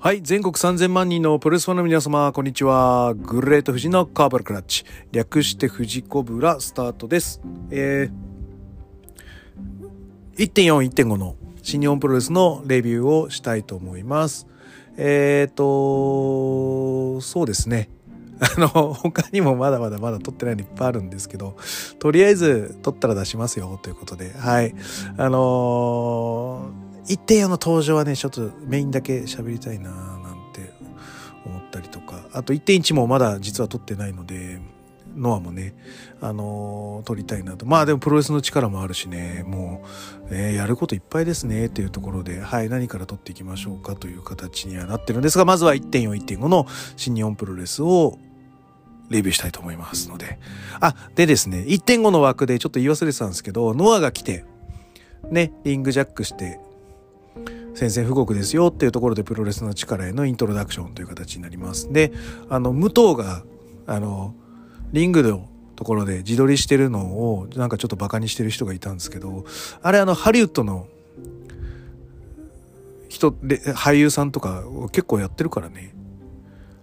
はい、全国3000万人のプロレスファンの皆様、こんにちは。グレート富士のカーバルクラッチ。略して富士コブラスタートです。えー、1.4、1.5の新日本プロレスのレビューをしたいと思います。えーと、そうですね。あの、他にもまだまだまだ撮ってないのいっぱいあるんですけど、とりあえず撮ったら出しますよ、ということで、はい。あのー、1.4の登場はね、ちょっとメインだけ喋りたいなぁなんて思ったりとか、あと1.1もまだ実は撮ってないので、ノアもね、あのー撮りたいなと。まあでもプロレスの力もあるしね、もう、ね、やることいっぱいですね、っていうところで、はい、何から撮っていきましょうかという形にはなってるんですが、まずは1.4、1.5の新日本プロレスをレビューしたいと思いますので。あ、でですね、1.5の枠でちょっと言い忘れてたんですけど、ノアが来て、ね、リングジャックして、宣戦布告ですよっていうところでプロレスの力へのイントロダクションという形になります。で、あの、武藤が、あの、リングのところで自撮りしてるのをなんかちょっとバカにしてる人がいたんですけど、あれあの、ハリウッドの人で、俳優さんとか結構やってるからね。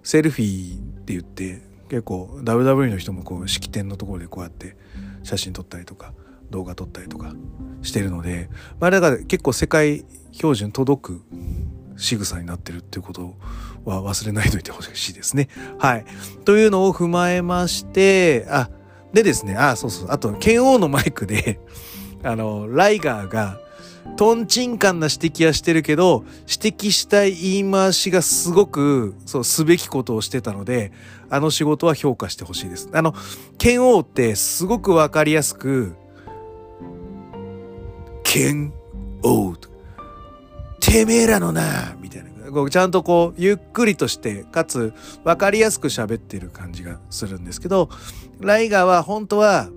セルフィーって言って、結構 WWE の人もこう式典のところでこうやって写真撮ったりとか動画撮ったりとかしてるので、まあだから結構世界標準届く仕草になってるっていうことは忘れないといてほしいですね。はい。というのを踏まえまして、あ、でですね、あ、そうそう、あと、剣王のマイクで、あの、ライガーが、トンチンカンな指摘はしてるけど、指摘したい言い回しがすごく、そう、すべきことをしてたので、あの仕事は評価してほしいです。あの、剣王ってすごくわかりやすく、剣王てめえらのなみたいな。こうちゃんとこう、ゆっくりとして、かつ、わかりやすく喋ってる感じがするんですけど、ライガーは本当は、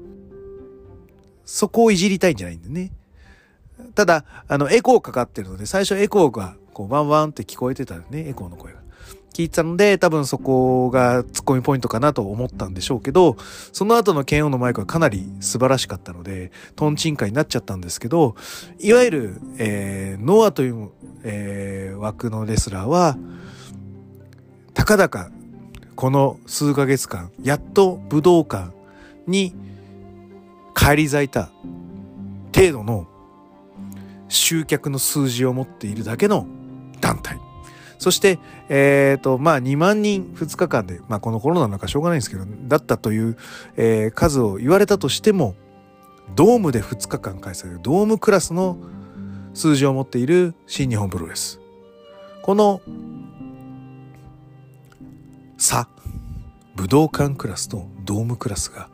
そこをいじりたいんじゃないんだよね。ただ、あの、エコーかかってるので、最初エコーが、こう、ワンワンって聞こえてたよね、エコーの声が。聞いてたので、多分そこがツッコミポイントかなと思ったんでしょうけど、その後の剣王のマイクはかなり素晴らしかったので、トンチンカになっちゃったんですけど、いわゆる、えー、ノアという、えー枠のレスラーは、たかだか、この数ヶ月間、やっと武道館に返り咲いた程度の集客の数字を持っているだけの団体。そして、えっ、と、まあ、2万人2日間で、まあ、このコロナなんかしょうがないんですけど、だったという、えー数を言われたとしても、ドームで2日間開催ドームクラスの数字を持っている新日本プロレス。この差、武道館クラスとドームクラスが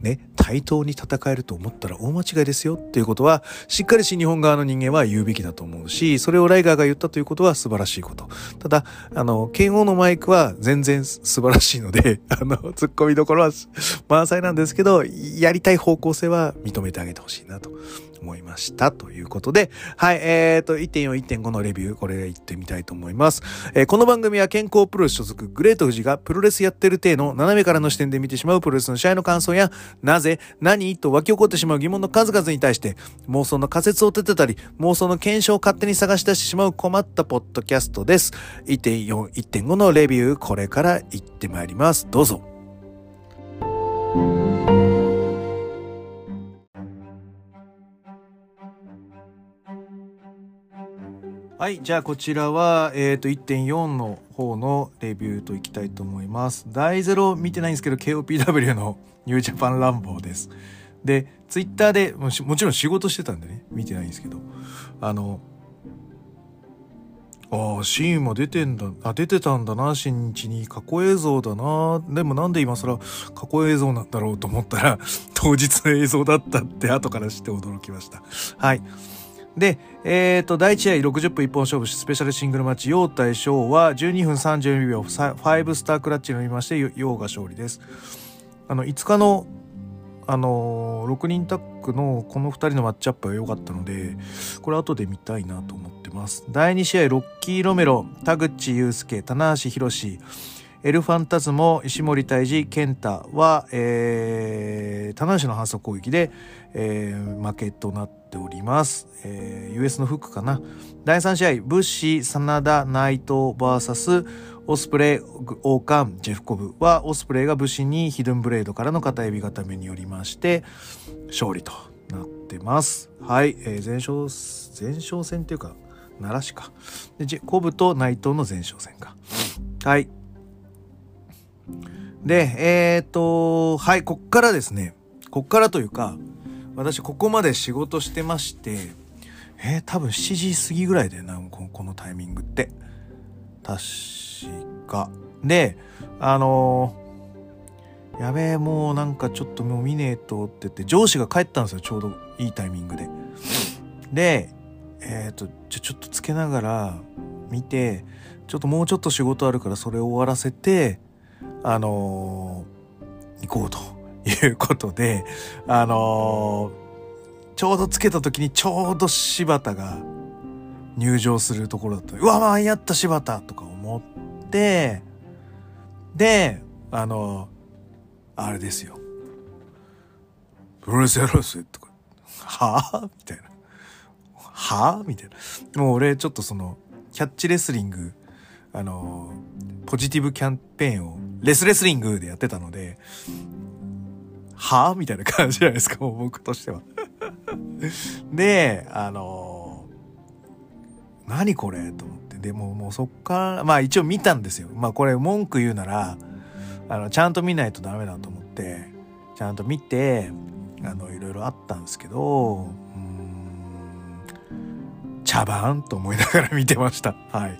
ね、対等に戦えると思ったら大間違いですよっていうことは、しっかり新日本側の人間は言うべきだと思うし、それをライガーが言ったということは素晴らしいこと。ただ、あの、剣王のマイクは全然素晴らしいので、あの、突っ込みどころは満載なんですけど、やりたい方向性は認めてあげてほしいなと思いました。ということで、はい、えーと、1.4、1.5のレビュー、これ行ってみたいと思います。えーこの番組は健康プロレス所属グレート富士がプロレスやってる体の斜めからの視点で見てしまうプロレスの試合の感想や、なぜ、何と湧き起こってしまう疑問の数々に対して、妄想の仮説を立てたり、妄想の検証を勝手に探し出してしまう困ったポッドキャストです。1.4、1.5のレビュー、これから行ってまいります。どうぞ。はい、じゃあこちらは、えっ、と、1.4の方のレビューといきたいと思います。大ゼロ見てないんですけど、KOPW のニュージャパンランボーです。で、ツイッターでもしもちろん仕事してたんでね、見てないんですけど、あの、ああ、シーンも出てんだ、あ、出てたんだな、新日に。過去映像だな。でもなんで今更過去映像なんだろうと思ったら、当日の映像だったって後から知って驚きました。はい。で、えっ、と、第1試合60分一本勝負スペシャルシングルマッチ、陽対翔は12分32秒、5スタークラッチに乗りまして、陽が勝利です。あの、5日の、あのー6人タッグのこの2人のマッチアップが良かったので、これ後で見たいなと思ってます。第2試合、ロッキー・ロメロ、田口祐介、棚橋宏、エルファンタズモ、石森泰治、健太は、えー、棚橋の反則攻撃で、えー負けとなって、ております。えー、US のフックかな。第3試合、ブッシー、真田、ナイト VS オスプレイ、王冠、ジェフコブは、オスプレイが武士にヒドンブレードからの片指固めによりまして、勝利となってます。はい、えー、前勝、前勝戦っていうか、奈良市か。で、ジェコブと内藤の前哨戦か。はい。で、えっ、と、はい、こっからですね、こっからというか、私ここまで仕事してまして、えー、多分7時過ぎぐらいでな、このタイミングって。確か。で、あのー、やべえ、もうなんかちょっともう見ねえとって言って、上司が帰ったんですよ、ちょうどいいタイミングで。で、えっ、ー、と、じゃちょっとつけながら見て、ちょっともうちょっと仕事あるからそれを終わらせて、あのー、行こうということで、あのー、ちょうどつけた時にちょうど柴田が入場するところだった。うわ、間に合った柴田とか思って、で、あのー、あれですよ。プロレスやろうぜとか、はぁみたいな。はぁみたいな。もう俺ちょっとその、キャッチレスリング、あのポジティブキャンペーンをレスレスリングでやってたので、はぁみたいな感じじゃないですか、も う僕としては で、あのー、何これ？と思って。でももうそっから、まあ一応見たんですよ。まあこれ文句言うなら、あの、ちゃんと見ないとダメだと思って、ちゃんと見て、あの、いろいろあったんですけど、うん、茶番と思いながら見てました。はい。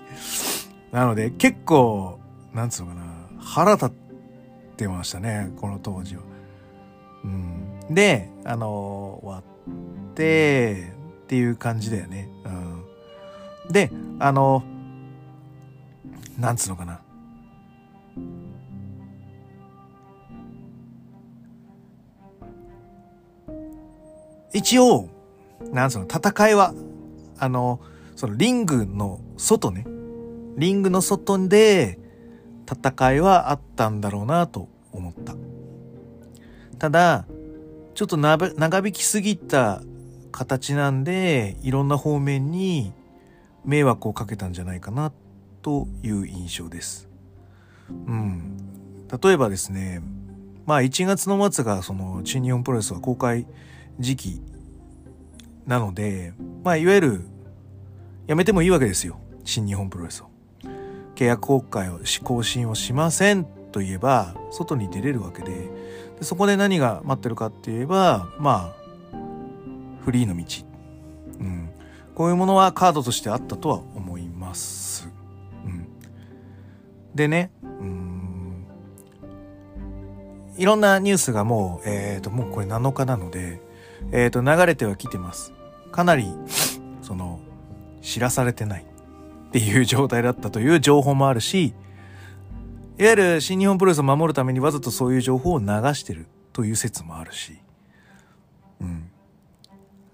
なので結構、なんつうのかな、腹立ってましたね、この当時は。うん、で、あの、終わって、っていう感じだよね。うん、で、あの、なんつうのかな。一応、なんつうの、戦いは、あの、そのリングの外ね、リングの外で戦いはあったんだろうなと思った。ただ、ちょっと長引きすぎた形なんで、いろんな方面に迷惑をかけたんじゃないかなという印象です。うん。例えばですね、まあ1月の末がその新日本プロレスは公開時期なので、まあいわゆるやめてもいいわけですよ。新日本プロレスを。契約公開を更新をしませんといえば外に出れるわけででそこで何が待ってるかって言えばまあフリーの道、うん、こういうものはカードとしてあったとは思います。うん、でねうんいろんなニュースがもう、えっ、ー、と、もうこれ7日なので、えっ、ー、と、流れてはきてます。かなり、その、知らされてない。っていう状態だったという情報もあるし、いわゆる新日本プロレスを守るためにわざとそういう情報を流してるという説もあるし、うん。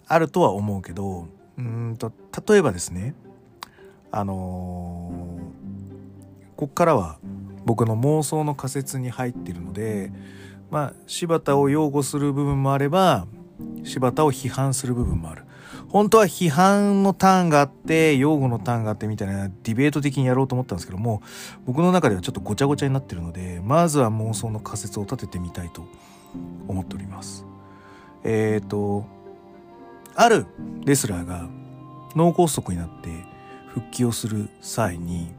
あるとは思うけど、うんと、例えばですね、あのー、こっからは僕の妄想の仮説に入ってるので、まあ、柴田を擁護する部分もあれば、柴田を批判する部分もある。本当は批判のターンがあって、擁護のターンがあってみたいなディベート的にやろうと思ったんですけども、僕の中ではちょっとごちゃごちゃになってるので、まずは妄想の仮説を立ててみたいと思っております。えっ、ー、と、あるレスラーが脳梗塞になって復帰をする際に、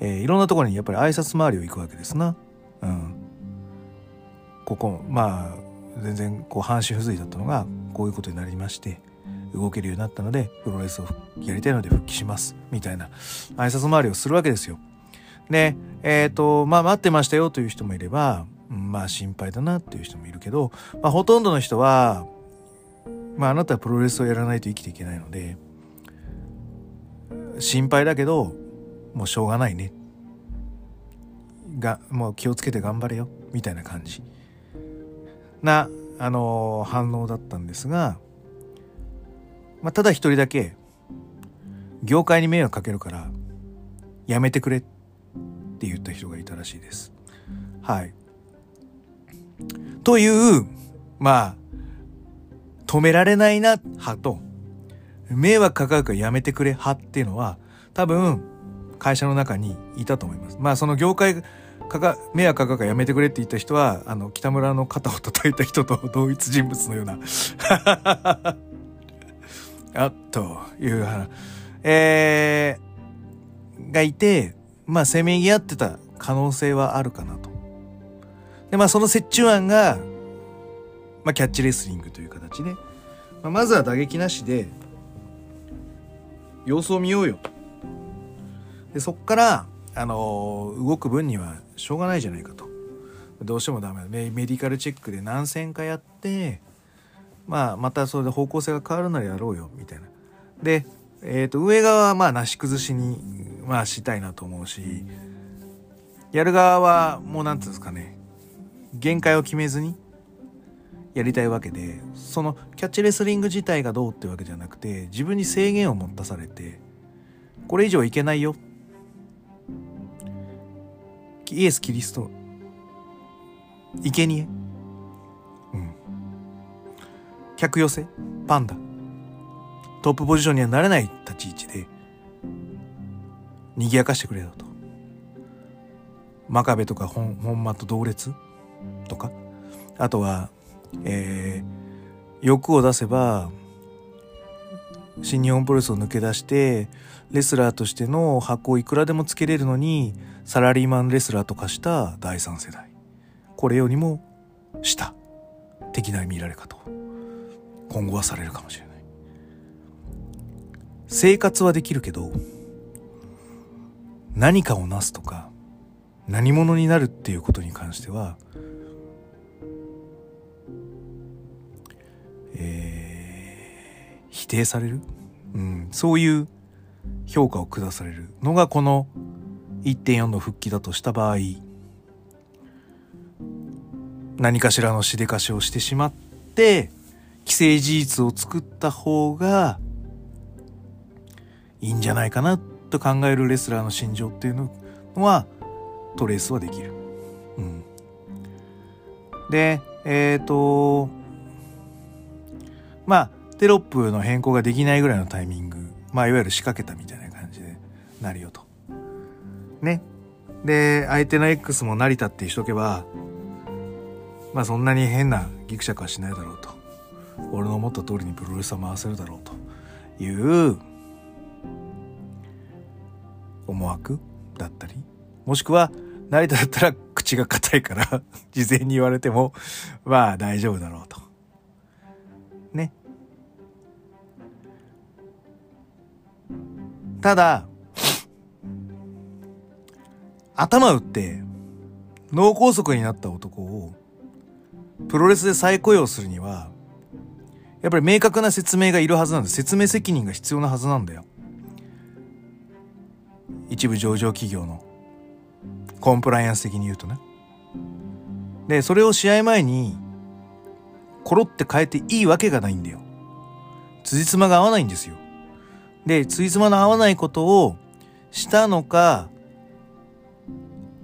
えー、いろんなところにやっぱり挨拶回りを行くわけですな。うん。ここ、まあ、全然こう半身不随だったのが、こういうことになりまして、動けるようになったのでプロレスをやりたいので復帰します。みたいな挨拶回りをするわけですよ。でえっ、ー、とまあ待ってましたよという人もいればまあ心配だなっていう人もいるけど、まあ、ほとんどの人はまああなたはプロレスをやらないと生きていけないので心配だけどもうしょうがないね。がもう気をつけて頑張れよ。みたいな感じ。なあの、反応だったんですがまあ、ただ一人だけ業界に迷惑かけるからやめてくれって言った人がいたらしいです。はい。という、まあ、止められないな派と、迷惑かかるからやめてくれ派っていうのは、多分、会社の中にいたと思います。まあ、その業界かか、迷惑かかるからやめてくれって言った人は、あの、北村の肩を叩いた人と同一人物のようなあという話、えー、がいて、まあ、せめぎ合ってた可能性はあるかなと。で、まあ、その折衷案が、まあ、キャッチレスリングという形で、まあ、まずは打撃なしで、様子を見ようよ。で、そっから、あのー、動く分にはしょうがないじゃないかと。どうしてもダメメメディカルチェックで何戦かやって、まあ、またそれで方向性が変わるならやろうよ、みたいな。で、えっ、ー、と、上側はまあ、なし崩しに、まあ、したいなと思うし、やる側は、もうなんていうんですかね、限界を決めずに、やりたいわけで、その、キャッチレスリング自体がどうってわけじゃなくて、自分に制限を持たされて、これ以上いけないよ。イエス・キリスト、生贄客寄せパンダ。トップポジションにはなれない立ち位置で賑やかしてくれよと。真壁とか本本間と同列？とか。あとは、えー、欲を出せば新日本プロレスを抜け出してレスラーとしての箱をいくらでもつけれるのにサラリーマンレスラーとかした第三世代。これよりも下。的な見られ方今後はされるかもしれない。生活はできるけど何かをなすとか何者になるっていうことに関してはえー、否定される、うん、そういう評価を下されるのがこの1.4の復帰だとした場合何かしらのしでかしをしてしまって既成事実を作った方がいいんじゃないかなと考えるレスラーの心情っていうのはトレースはできる。うん、で、えっ、ー、と、まあ、テロップの変更ができないぐらいのタイミング、まあ、いわゆる仕掛けたみたいな感じでなるよと。ね。で、相手の X も成田ってしとけば、まあそんなに変なギクシャクはしないだろうと。俺の思った通りにプロレスは回せるだろうという思惑だったりもしくは成田だったら口が硬いから事前に言われてもまあ大丈夫だろうと。ね。ただ頭打って脳梗塞になった男をプロレスで再雇用するにはやっぱり明確な説明がいるはずなんで。説明責任が必要なはずなんだよ。一部上場企業のコンプライアンス的に言うとね。で、それを試合前にコロって変えていいわけがないんだよ。辻褄が合わないんですよ。で、辻褄の合わないことをしたのか、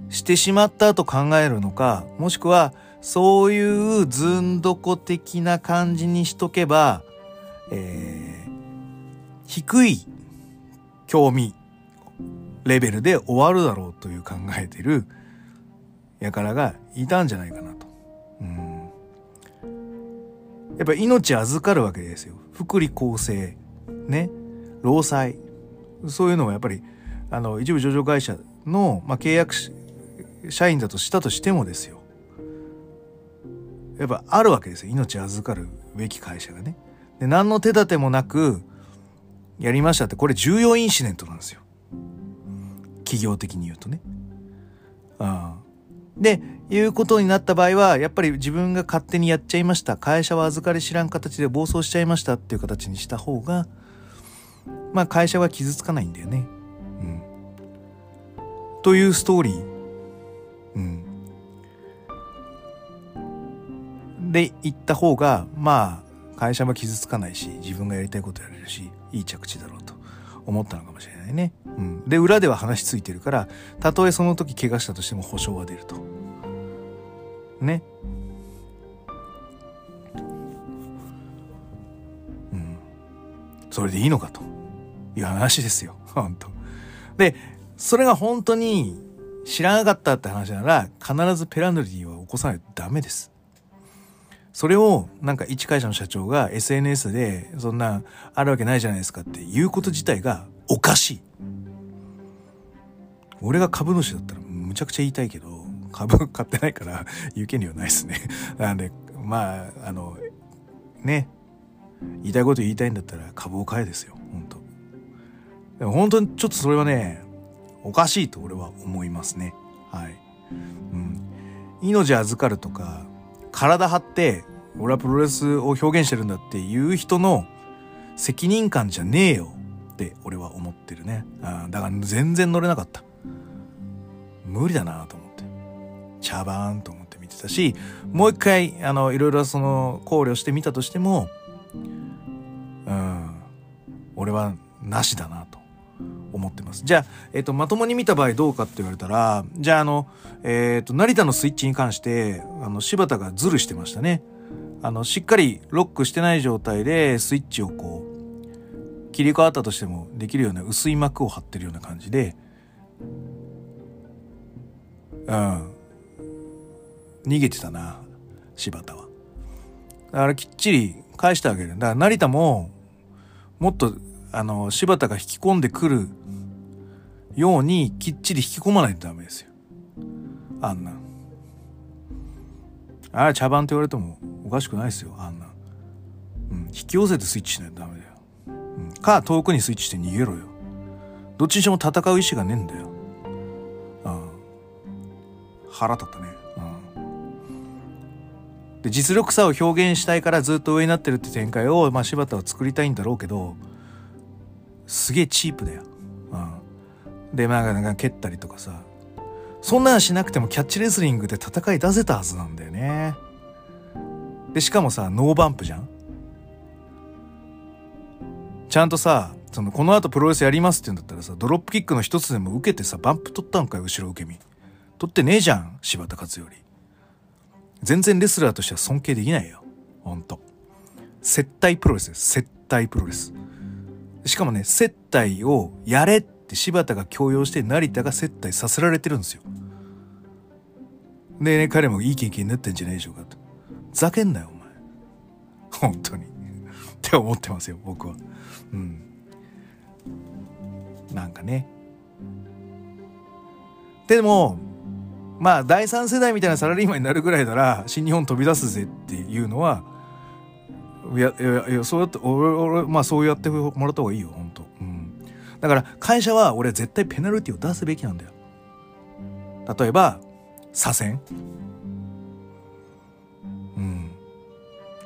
してしまったと考えるのか、もしくはそういうずんどこ的な感じにしとけば、えー、低い興味レベルで終わるだろうという考えてる輩がいたんじゃないかなと。うん、やっぱ命預かるわけですよ。福利厚生、ね、労災。そういうのはやっぱり、あの、一部上場会社の、まあ、契約社員だとしたとしてもですよ。やっぱあるわけですよ。命預かるべき会社がね。で、何の手立てもなく、やりましたって、これ重要インシデントなんですよ。企業的に言うとね。ああで、いうことになった場合は、やっぱり自分が勝手にやっちゃいました。会社は預かり知らん形で暴走しちゃいましたっていう形にした方が、まあ会社は傷つかないんだよね。うん。というストーリー。うん。で行った方がまあ会社も傷つかないし自分がやりたいことやれるしいい着地だろうと思ったのかもしれないね。うん、で裏では話ついてるからたとえその時怪我したとしても保証は出ると。ね。うんそれでいいのかという話ですよ。本当で、それが本当に知らなかったって話なら、必ずペナルティは起こさないとダメです。それをなんか一会社の社長が SNS でそんなあるわけないじゃないですかっていうこと自体がおかしい。俺が株主だったらむちゃくちゃ言いたいけど、株買ってないから言う権利はないですね。なんで、まあ、あの、ね、言いたいこと言いたいんだったら株を買えですよ、本当でも本当にちょっとそれはね、おかしいと俺は思いますね。はい。うん。命預かるとか、体張って、俺はプロレスを表現してるんだっていう人の責任感じゃねえよって俺は思ってるね。あだから全然乗れなかった。無理だなと思って。茶番と思って見てたし、もう一回、あの、いろいろその考慮してみたとしても、うん、俺はなしだなと思ってます。じゃあ、えっ、ー、と、まともに見た場合どうかって言われたら、じゃあ、あの、えっ、ー、と、成田のスイッチに関して、あの、柴田がズルしてましたね。あの、しっかりロックしてない状態でスイッチをこう、切り替わったとしてもできるような薄い膜を張ってるような感じで、うん。逃げてたな、柴田は。だからきっちり返してあげる。だから成田も、もっと、あの、柴田が引き込んでくるようにきっちり引き込まないとダメですよ。あんな。ああ、茶番って言われてもおかしくないですよ、あんな。うん、引き寄せてスイッチしないとダメだよ。うん、か、遠くにスイッチして逃げろよ。どっちにしても戦う意志がねえんだよ。うん。腹立ったね。うんで実力差を表現したいからずっと上になってるって展開を、まあ、柴田は作りたいんだろうけどすげえチープだよ。でまあなんか蹴ったりとかさそんなんしなくてもキャッチレスリングで戦い出せたはずなんだよね。でしかもさノーバンプじゃんちゃんとさそのこの後プロレスやりますって言うんだったらさドロップキックの一つでも受けてさバンプ取ったんかよ後ろ受け身取ってねえじゃん柴田勝頼全然レスラーとしては尊敬できないよ。ほんと。接待プロレスです。接待プロレス。しかもね、接待をやれって柴田が強要して成田が接待させられてるんですよ。でね、彼もいい経験になってんじゃないでしょうかと。ざけんなよ、お前。本当に。って思ってますよ、僕は。うん。なんかね。でも、まあ第三世代みたいなサラリーマンになるぐらいなら新日本飛び出すぜっていうのはいやいやいやそうやって俺俺まあそうやってもらった方がいいよ本当だから会社は俺絶対ペナルティを出すべきなんだよ。例えば左遷。うん。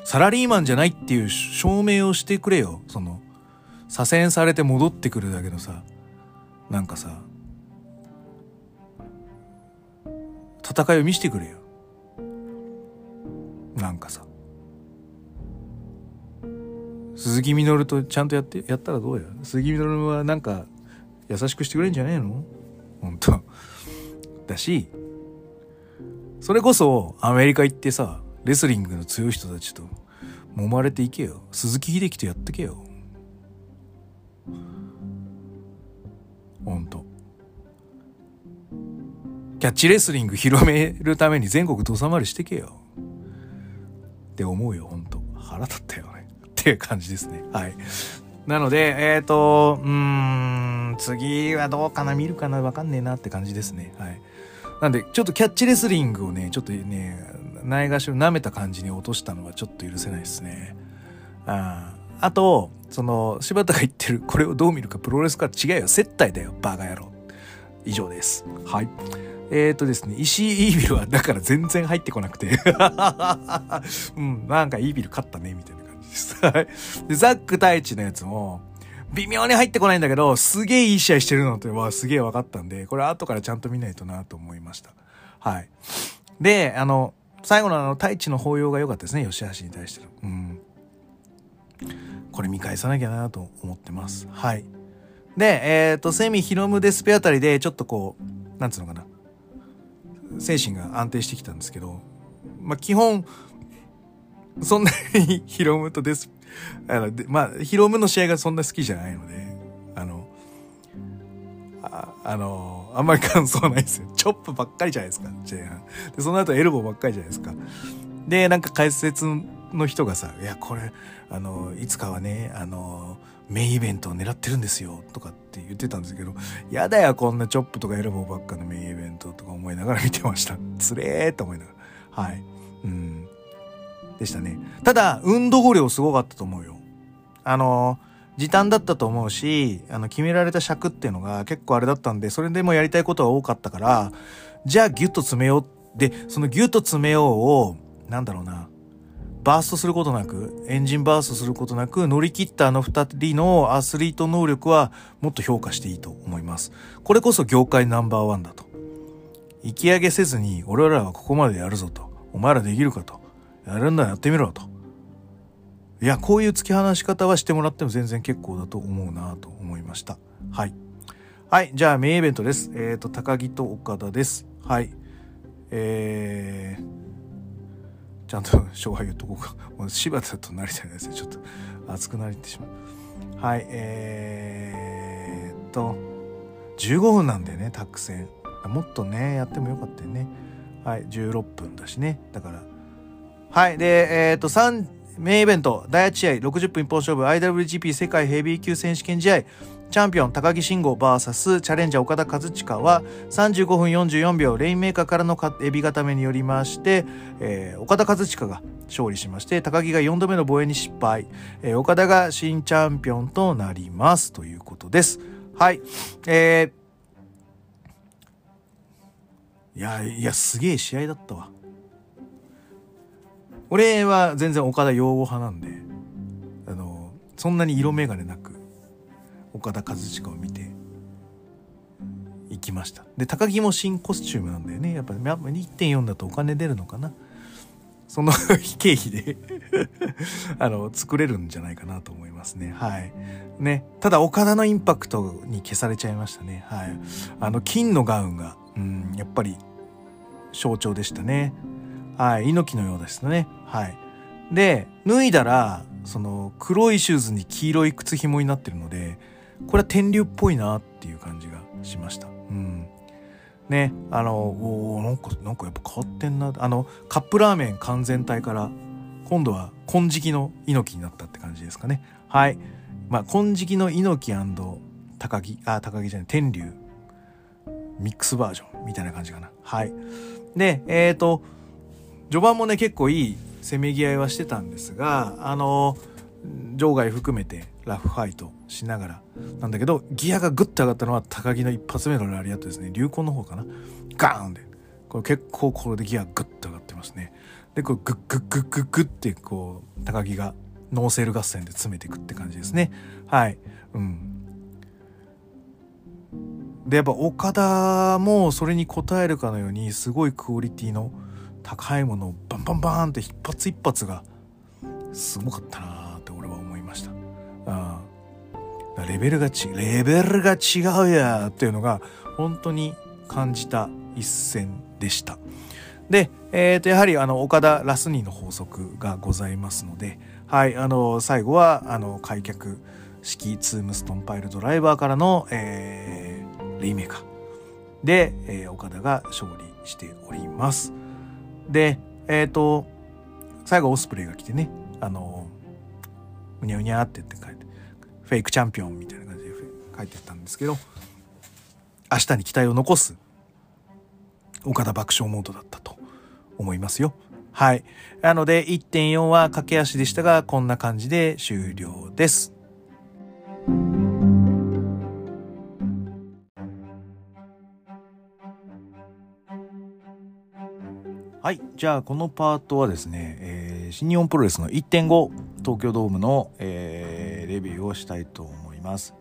サラリーマンじゃないっていう証明をしてくれよ。その左遷されて戻ってくるだけのさ。なんかさ。戦いを見せてくれよ。なんかさ。鈴木みのるとちゃんとやってやったらどうや？鈴木みのるはなんか優しくしてくれんじゃねえの？本当だしそれこそアメリカ行ってさレスリングの強い人たちと揉まれていけよ鈴木秀樹とやってけよほんとキャッチレスリング広めるために全国土佐回りしてけよ。って思うよ、ほんと。腹立ったよ。っていう感じですね。はい。なので、えっ、ー、と、うーん、次はどうかな、見るかな、わかんねえなって感じですね。はい。なんで、ちょっとキャッチレスリングをね、ちょっとね、ないがしを舐めた感じに落としたのはちょっと許せないですね。ああと、その、柴田が言ってる、これをどう見るかプロレスか違うよ。接待だよ、バカ野郎。以上です。はい。えっ、ー、とですね、石井イービルはだから全然入ってこなくて うん、なんかイービル勝ったね、みたいな感じです。で、ザック太一のやつも、微妙に入ってこないんだけど、すげえいい試合してるのってはすげえ分かったんで、これ後からちゃんと見ないとなと思いました。はい。で、あの、最後のあの、太一の抱擁が良かったですね、吉橋に対しての。うん。これ見返さなきゃなと思ってます。はい。で、えっ、ー、と、セミヒロムデスペあたりで、ちょっとこう、なんつうのかな。精神が安定してきたんですけど、まあ、基本そんなにヒロムとデス、あの、でまあ、ヒロムの試合がそんな好きじゃないので、あの、ああの、あんまり感想ないですよ。チョップばっかりじゃないですか、前半。で、その後エルボーばっかりじゃないですか。で、なんか解説の人がさ、いや、これ、あの、いつかはね、あの、メインイベントを狙ってるんですよ、とかって言ってたんですけど、やだよ、こんなチョップとかエルボーばっかのメインイベントとか思いながら見てました。つれーと思いながら。はい。うん。でしたね。ただ、運動量すごかったと思うよ。あの、時短だったと思うし、あの、決められた尺っていうのが結構あれだったんで、それでもやりたいことは多かったから、じゃあギュッと詰めよう。で、そのギュッと詰めようを、なんだろうな、バーストすることなく、エンジンバーストすることなく、乗り切ったあの二人のアスリート能力はもっと評価していいと思います。これこそ業界ナンバーワンだと。引き上げせずに、俺らはここまでやるぞと。お前らできるかと。やるんだやってみろと。いや、こういう突き放し方はしてもらっても全然結構だと思うなと思いました。はい。はい。じゃあ、メインイベントです。えっ、ー、と、高木と岡田です。はい。えー、ちゃんと勝敗言っとこうか。もう柴田と成田ですね。ちょっと熱くなってしまう。はい、えー、っと、15分なんだよね、タック戦。もっとね、やってもよかったよね。はい、16分だしね。だから。はい、で、えー、っと、3、メインイベント、第8試合、60分一本勝負、IWGP 世界ヘビー級選手権試合、チャンピオン高木慎吾 VS チャレンジャー岡田和親は35分44秒レインメーカーからのエビ固めによりまして、えー、岡田和親が勝利しまして高木が4度目の防衛に失敗、えー、岡田が新チャンピオンとなります。ということです。はい。えー、いやいやすげえ試合だったわ。俺は全然岡田擁護派なんであのそんなに色眼鏡なく岡田和親を見て行きました。で高木も新コスチュームなんだよね。やっぱり1.4だとお金出るのかな。その 経費で あの作れるんじゃないかなと思いますね。はい。ね。ただ岡田のインパクトに消されちゃいましたね。はい。あの金のガウンがうんやっぱり象徴でしたね。はい猪木のようですねはいで脱いだらその黒いシューズに黄色い靴紐になってるのでこれは天竜っぽいなっていう感じがしました。うん。ね、あの、おなんか、なんかやっぱ変わってんな。あの、カップラーメン完全体から、今度は金色の猪木になったって感じですかね。はい。まあ、金色の猪木高木、あ、高木じゃない、天竜、ミックスバージョンみたいな感じかな。はい。で、えっ、ー、と、序盤もね、結構いいせめぎ合いはしてたんですが、あの、場外含めてラフファイトしながらなんだけどギアがグッと上がったのは高木の一発目のラリアットですね。流行の方かな。ガーンで。これ結構これでギアグッと上がってますね。でこうグッグッグッグッグッってこう鷹木がノーセール合戦で詰めていくって感じですね。はい。うん。でやっぱオカダもそれに応えるかのようにすごいクオリティの高いものをバンバンバンって一発一発がすごかったなレベルがちレベルが違うやーっていうのが本当に感じた一戦でした。で、えー、とやはりあの岡田ラスニーの法則がございますので、はい、あの最後はあの開脚式ツームストンパイルドライバーからの、えー、レイメーカーで、えー、岡田が勝利しております。で、えっ、ー、と最後オスプレイが来てねあのうにゃうにゃって言って書いてフェイクチャンピオンみたいな感じで書いてたんですけど明日に期待を残す岡田爆笑モードだったと思いますよ。はい。なので1.4は駆け足でしたがこんな感じで終了です。はい。じゃあ、このパートはですね、えー、新日本プロレスの1.5東京ドームの、えー、レビューをしたいと思います。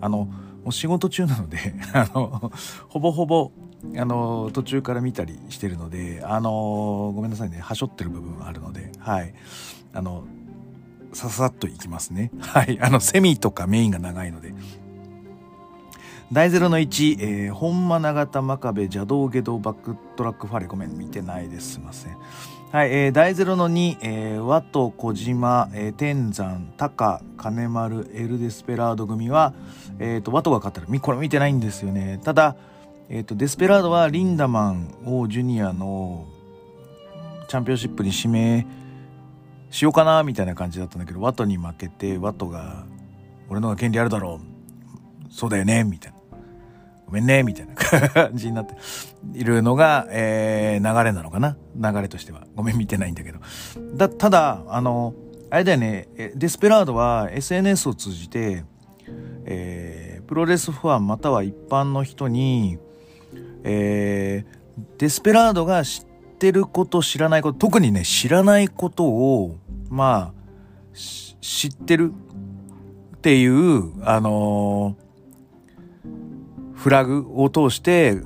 あの、もう仕事中なので あの、ほぼほぼ、あの、途中から見たりしてるので、あの、ごめんなさいね、はしょってる部分あるので、はい。あの、ささっといきますね。はい。あの、セミとかメインが長いので。大ゼロの1、えー、本間長田真壁邪道下道バックトラックファレごめん見てないですすいませんはい、えー、大ゼロの2、えー、和と小島、えー、天山、高、金丸、エル・デスペラード組は、えっ、ー、と、和とが勝ったら、これ見てないんですよね。ただ、えっ、ー、と、デスペラードはリンダマンをジュニアのチャンピオンシップに指名しようかな、みたいな感じだったんだけど、ワトに負けて、ワトが、俺のが権利あるだろう。そうだよね、みたいな。ごめんね、みたいな感じになっているのが、えー、流れなのかな？流れとしては。ごめん、見てないんだけど。だ、ただ、あの、あれだよね、デスペラードは SNS を通じて、えー、プロレスファンまたは一般の人に、えー、デスペラードが知ってること知らないこと特にね知らないことをまあ知ってるっていうあのフラグを通して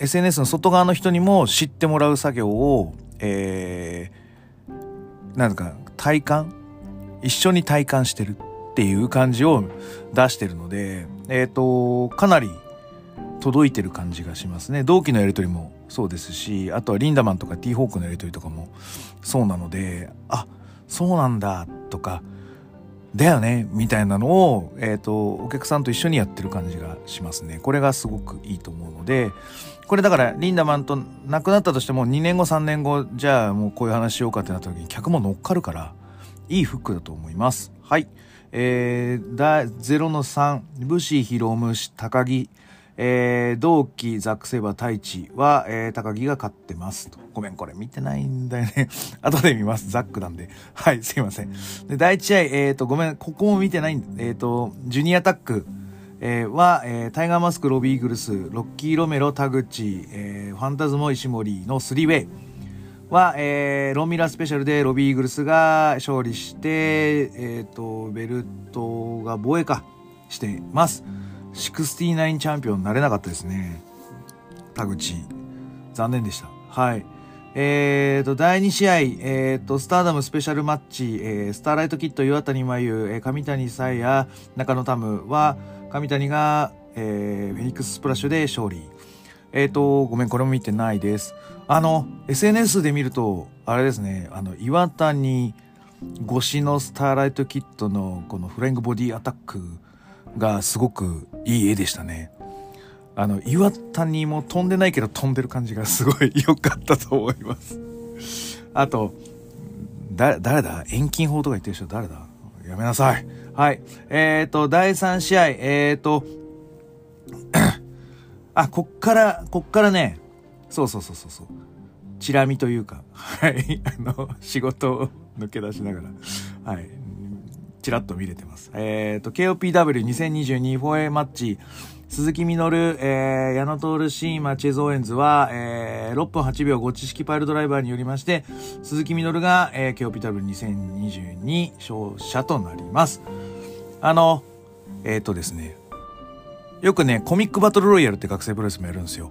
SNS の外側の人にも知ってもらう作業を、えー、なんか体感？一緒に体感してるっていう感じを出してるので、えっ、ー、と、かなり届いてる感じがしますね。同期のやりとりもそうですし、あとはリンダマンとかティーホークのやりとりとかもそうなので、あ、そうなんだとか、だよねみたいなのを、えーと、お客さんと一緒にやってる感じがしますね。これがすごくいいと思うのでこれだからリンダマンと亡くなったとしても2年後3年後じゃあもうこういう話しようかってなった時に客も乗っかるからいいフックだと思います。はい。えー、だ0の3武士広虫高木。えー、同期ザックセバ太一は、えー、高木が勝ってますと。ごめん、これ見てないんだよね。後で見ます。ザックなんで。はい、すいません。で、第一試合、えっ、ー、と、ごめん、ここも見てないんえっ、ー、と、ジュニアタック、えー、は、えー、タイガーマスク、ロビーグルス、ロッキー・ロメロ、田口、えー、ファンタズモ、石森のスリーウェイは、えー、ロミラスペシャルでロビーグルスが勝利して、えっ、ー、と、ベルトが防衛かしてます。69チャンピオンになれなかったですね。田口。残念でした。はい。えーと、第2試合、えーと、スターダムスペシャルマッチ、えー、スターライトキット岩谷真由、えー、上谷沙耶、中野タムは、上谷が、えー、フェニックススプラッシュで勝利。えっ、ー、と、ごめん、これも見てないです。あの、SNS で見ると、あれですね、あの、岩谷越しのスターライトキットのこのフライングボディアタックがすごくいい絵でしたね。あの、岩谷も飛んでないけど飛んでる感じがすごい良かったと思います。あと、だ、誰だ？遠近法とか言ってる人誰だ？やめなさい。はい。えっ、ー、と、第3試合、えっ、ー、と、あ、こっから、こっからね、そうそうそうそうそう。チラ見というか、はい、あの、仕事を抜け出しながら、はい、ちらっと見れてます。えっ、ー、と、KOPW2022 4A マッチ、鈴木みのる、えー、矢野徹シーマチェゾーエンズは、えー、6分8秒5知識パイルドライバーによりまして、鈴木みのるが、えー、KOPW2022 勝者となります。あの、えっ、ー、とですね、よくね、コミックバトルロイヤルって学生プロレスもやるんですよ。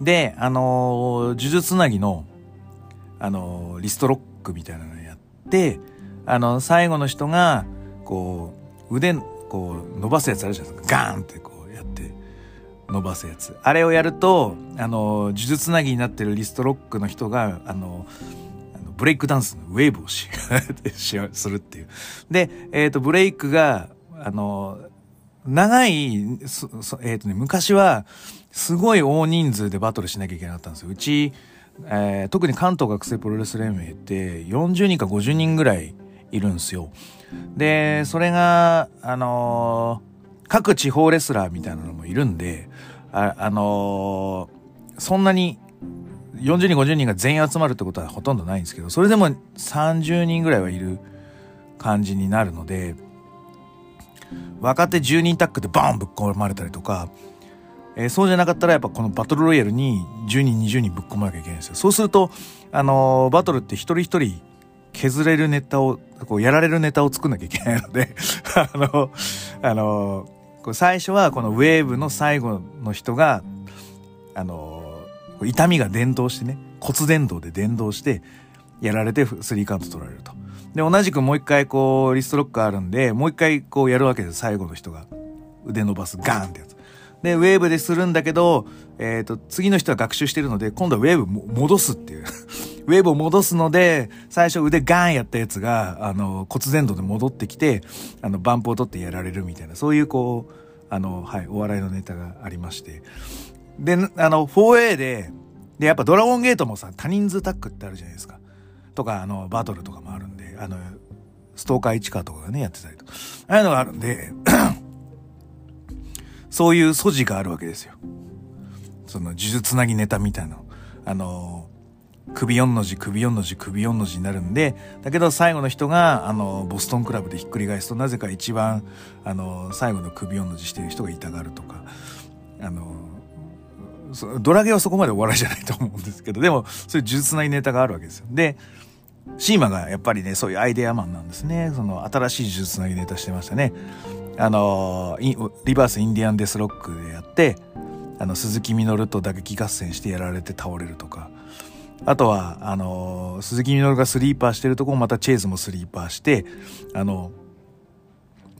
で、あのー、呪術つなぎの、あのー、リストロックみたいなのやって、あの、最後の人が、こう、腕、こう、伸ばすやつあるじゃないですか。ガーンってこうやって、伸ばすやつ。あれをやると、あの、呪術つなぎになってるリストロックの人が、あの、ブレイクダンスのウェーブをし、するっていう。で、えっ、ー、と、ブレイクが、あの、長い、えっ、ー、とね、昔は、すごい大人数でバトルしなきゃいけなかったんですよ。うち、えー、特に関東学生プロレス連盟って40人か50人ぐらいいるんですよ。で、それが、あのー、各地方レスラーみたいなのもいるんで、あ、あのー、そんなに40人50人が全員集まるってことはほとんどないんですけど、それでも30人ぐらいはいる感じになるので、若手10人タックでバーンぶっ込まれたりとか、えー、そうじゃなかったらやっぱこのバトルロイヤルに10人20人ぶっ込まなきゃいけないんですよ。そうすると、あのー、バトルって一人一人削れるネタを、こうやられるネタを作んなきゃいけないので あの、あの、最初はこのウェーブの最後の人が、あの、痛みが伝導してね、骨伝導で伝導して、やられてスリーカウント取られると。で、同じくもう一回こう、リストロックあるんで、もう一回こうやるわけです、最後の人が。腕伸ばすガーンってやつ。で、ウェーブでするんだけど、えっ、と、次の人は学習してるので、今度はウェーブ戻すっていう。ウェーブを戻すので、最初腕ガーンやったやつが、あの、骨伝導で戻ってきて、あの、バンプを取ってやられるみたいな、そういうこう、あの、はい、お笑いのネタがありまして。で、あの、4A で、で、やっぱドラゴンゲートもさ、多人数タックってあるじゃないですか。とか、あの、バトルとかもあるんで、あの、ストーカー市川とかがね、やってたりとか。ああいうのがあるんで、そういう素地があるわけですよ。その呪術つなぎネタみたいなあの、首4の字、首4の字、首4の字になるんで、だけど最後の人が、あの、ボストンクラブでひっくり返すと、なぜか一番、あの、最後の首4の字してる人が痛がるとか、あの、ドラゲはそこまでお笑いじゃないと思うんですけど、でも、そういう呪術ないネタがあるわけですよ。で、シーマがやっぱりね、そういうアイデアマンなんですね。その、新しい呪術ないネタしてましたね。あの、リバースインディアンデスロックでやって、あの、鈴木みのると打撃合戦してやられて倒れるとか、あとは、あの、鈴木みのるがスリーパーしてるとこもまたチェイズもスリーパーして、あの、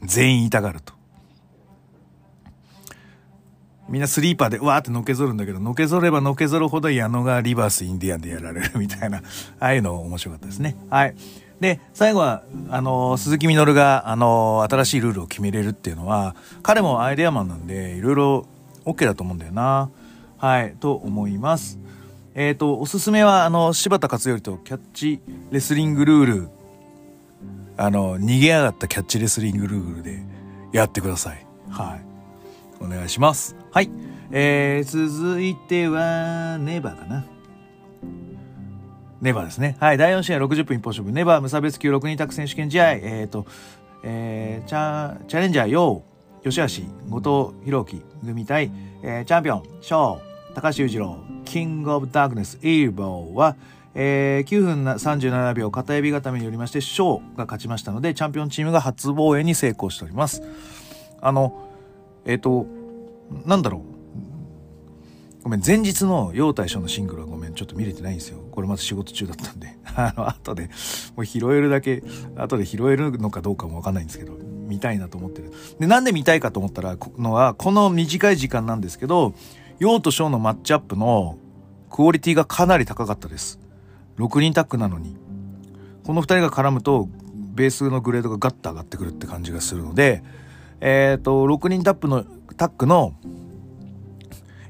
全員痛がると。みんなスリーパーでわーってのけぞるんだけど、のけぞればのけぞるほど矢野がリバースインディアンでやられる みたいな、ああいうの面白かったですね。はい。で、最後は、あの、鈴木みのるが、あの、新しいルールを決めれるっていうのは、彼もアイデアマンなんで、いろいろ OK だと思うんだよな。はい、と思います。えっ、ー、と、おすすめは、あの、柴田勝頼とキャッチレスリングルール、あの、逃げ上がったキャッチレスリングルールでやってください。はい。お願いします。はい。えー、続いては、ネバーかな。ネバーですね。はい。第4試合60分一方勝負。ネバー無差別級6人択選手権試合。えっ、ー、と、えー、チャ、チャレンジャー、ヨウ、吉橋、後藤弘樹組対、えー、チャンピオン、ショー、高橋裕次郎、キングオブダークネス、イーボーは、えー、9分37秒片指固めによりまして、ショーが勝ちましたので、チャンピオンチームが初防衛に成功しております。あの、えっ、ー、と、なんだろう。ごめん、前日の陽大将のシングルはごめん、ちょっと見れてないんですよ。これまた仕事中だったんで。あの、後で、もう拾えるだけ、後で拾えるのかどうかもわかんないんですけど、見たいなと思ってる。で、なんで見たいかと思ったら、のは、この短い時間なんですけど、陽と翔のマッチアップのクオリティがかなり高かったです。6人タックなのに。この2人が絡むと、ベースのグレードがガッと上がってくるって感じがするので、えっ、ー、と、6人タップのタックの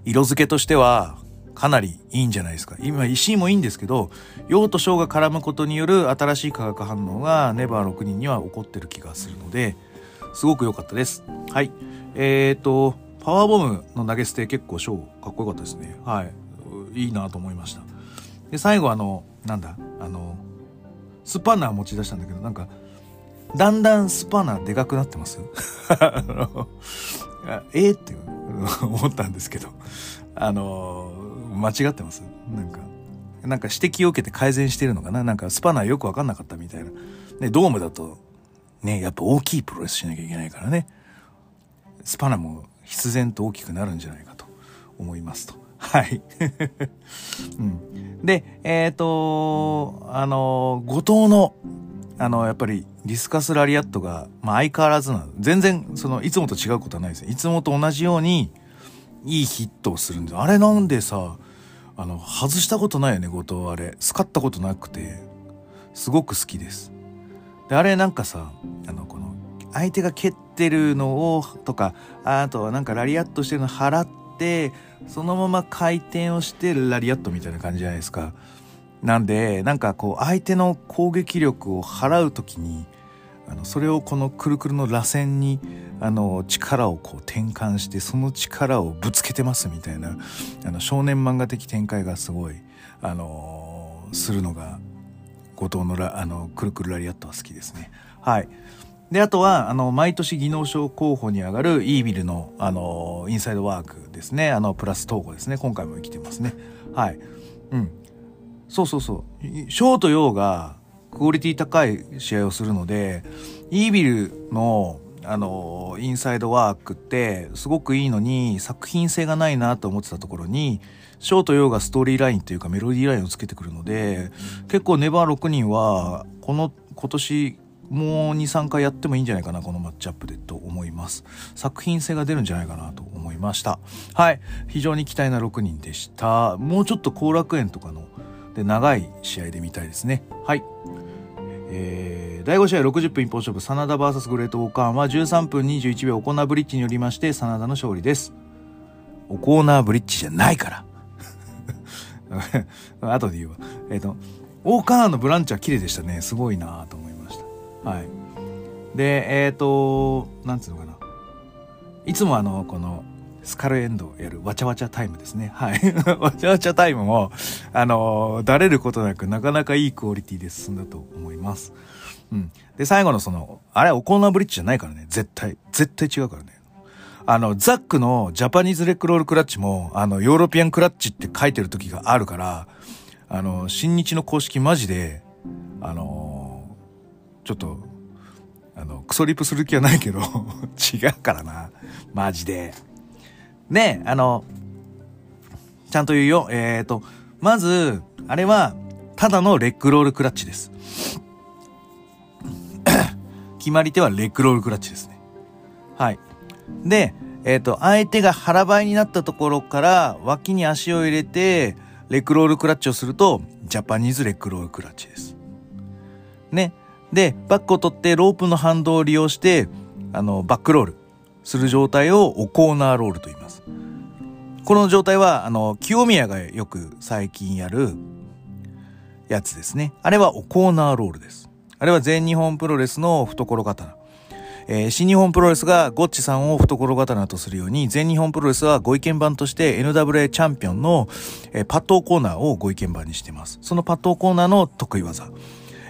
色付けとしてはかなりいいんじゃないですか。今、石井もいいんですけど、陽と小が絡むことによる新しい化学反応がネバー6人には起こってる気がするので、すごく良かったです。はい。えっ、ー、と、パワーボムの投げ捨て結構ショーかっこよかったですね。はい。いいなと思いました。で、最後あの、なんだ、あの、スパナー持ち出したんだけど、なんか、だんだんスパナーでかくなってます？あえ？ー、って思ったんですけど、あの間違ってます？なんか、なんか指摘を受けて改善してるのかな？なんかスパナーよくわかんなかったみたいな。ね、ドームだと、ね、やっぱ大きいプロレスしなきゃいけないからね。スパナも必然と大きくなるんじゃないかと思いますと。はい。うん、で、えっ、ー、と、あの、後藤のあの、やっぱりディスカスラリアットが、まあ相変わらずな全然、その、いつもと違うことはないですねいつもと同じように、いいヒットをするんで、あれなんでさ、あの、外したことないよね、後藤あれ。使ったことなくて、すごく好きです。で、あれなんかさ、あの、この、相手が蹴っててるのを、とか、あとはなんかラリアットしてるの払って、そのまま回転をしてラリアットみたいな感じじゃないですか。なんで、なんかこう、相手の攻撃力を払うときに、あの、それをこのくるくるの螺旋に、あの、力をこう転換して、その力をぶつけてますみたいな、あの、少年漫画的展開がすごい、あの、するのが、後藤のラ、あの、くるくるラリアットは好きですね。はい。で、あとは、あの、毎年技能賞候補に上がるイービルの、あの、インサイドワークですね。あの、プラス統合ですね。今回も生きてますね。はい。うん。そうそうそう。ショートヨーがクオリティ高い試合をするので、イービルの、あの、インサイドワークってすごくいいのに作品性がないなと思ってたところに、ショートヨーがストーリーラインというかメロディーラインをつけてくるので、結構ネバー6人は、この今年もう2、3回やってもいいんじゃないかな、このマッチアップでと思います。作品性が出るんじゃないかなと思いました。はい。非常に期待な6人でした。もうちょっと後楽園とかの、で、長い試合で見たいですね。はい。えー、第5試合60分一本勝負、真田 VS グレートオーカーンは13分21秒オコーナーブリッジによりまして、真田の勝利です。おコーナーブリッジじゃないから。後で言うわ。えっ、ー、と、オーカーンのブランチは綺麗でしたね。すごいなと思。はい。で、えっ、ー、と、なんつうのかな。いつもあの、この、スカルエンドやるわちゃわちゃタイムですね。はい。わちゃわちゃタイムも、あの、だれることなくなかなかいいクオリティで進んだと思います。うん。で、最後のその、あれはオコーナーブリッジじゃないからね。絶対。絶対違うからね。あの、ザックのジャパニーズレックロールクラッチも、あの、ヨーロピアンクラッチって書いてる時があるから、あの、新日の公式マジで、あの、ちょっと、あの、クソリップする気はないけど 違うからな。マジで。で、あの、ちゃんと言うよ。えっ、ー、と、まず、あれは、ただのレッグロールクラッチです。決まり手はレッグロールクラッチですね。はい。で、えっ、ー、と、相手が腹ばいになったところから脇に足を入れて、レッグロールクラッチをすると、ジャパニーズレッグロールクラッチです。ね。で、バックを取ってロープの反動を利用して、あの、バックロールする状態をオコーナーロールと言います。この状態は、あの、清宮がよく最近やるやつですね。あれはオコーナーロールです。あれは全日本プロレスの懐刀。えー、新日本プロレスがゴッチさんを懐刀とするように、全日本プロレスはご意見番として NWA チャンピオンの、えー、パットコーナーをご意見番にしています。そのパットコーナーの得意技。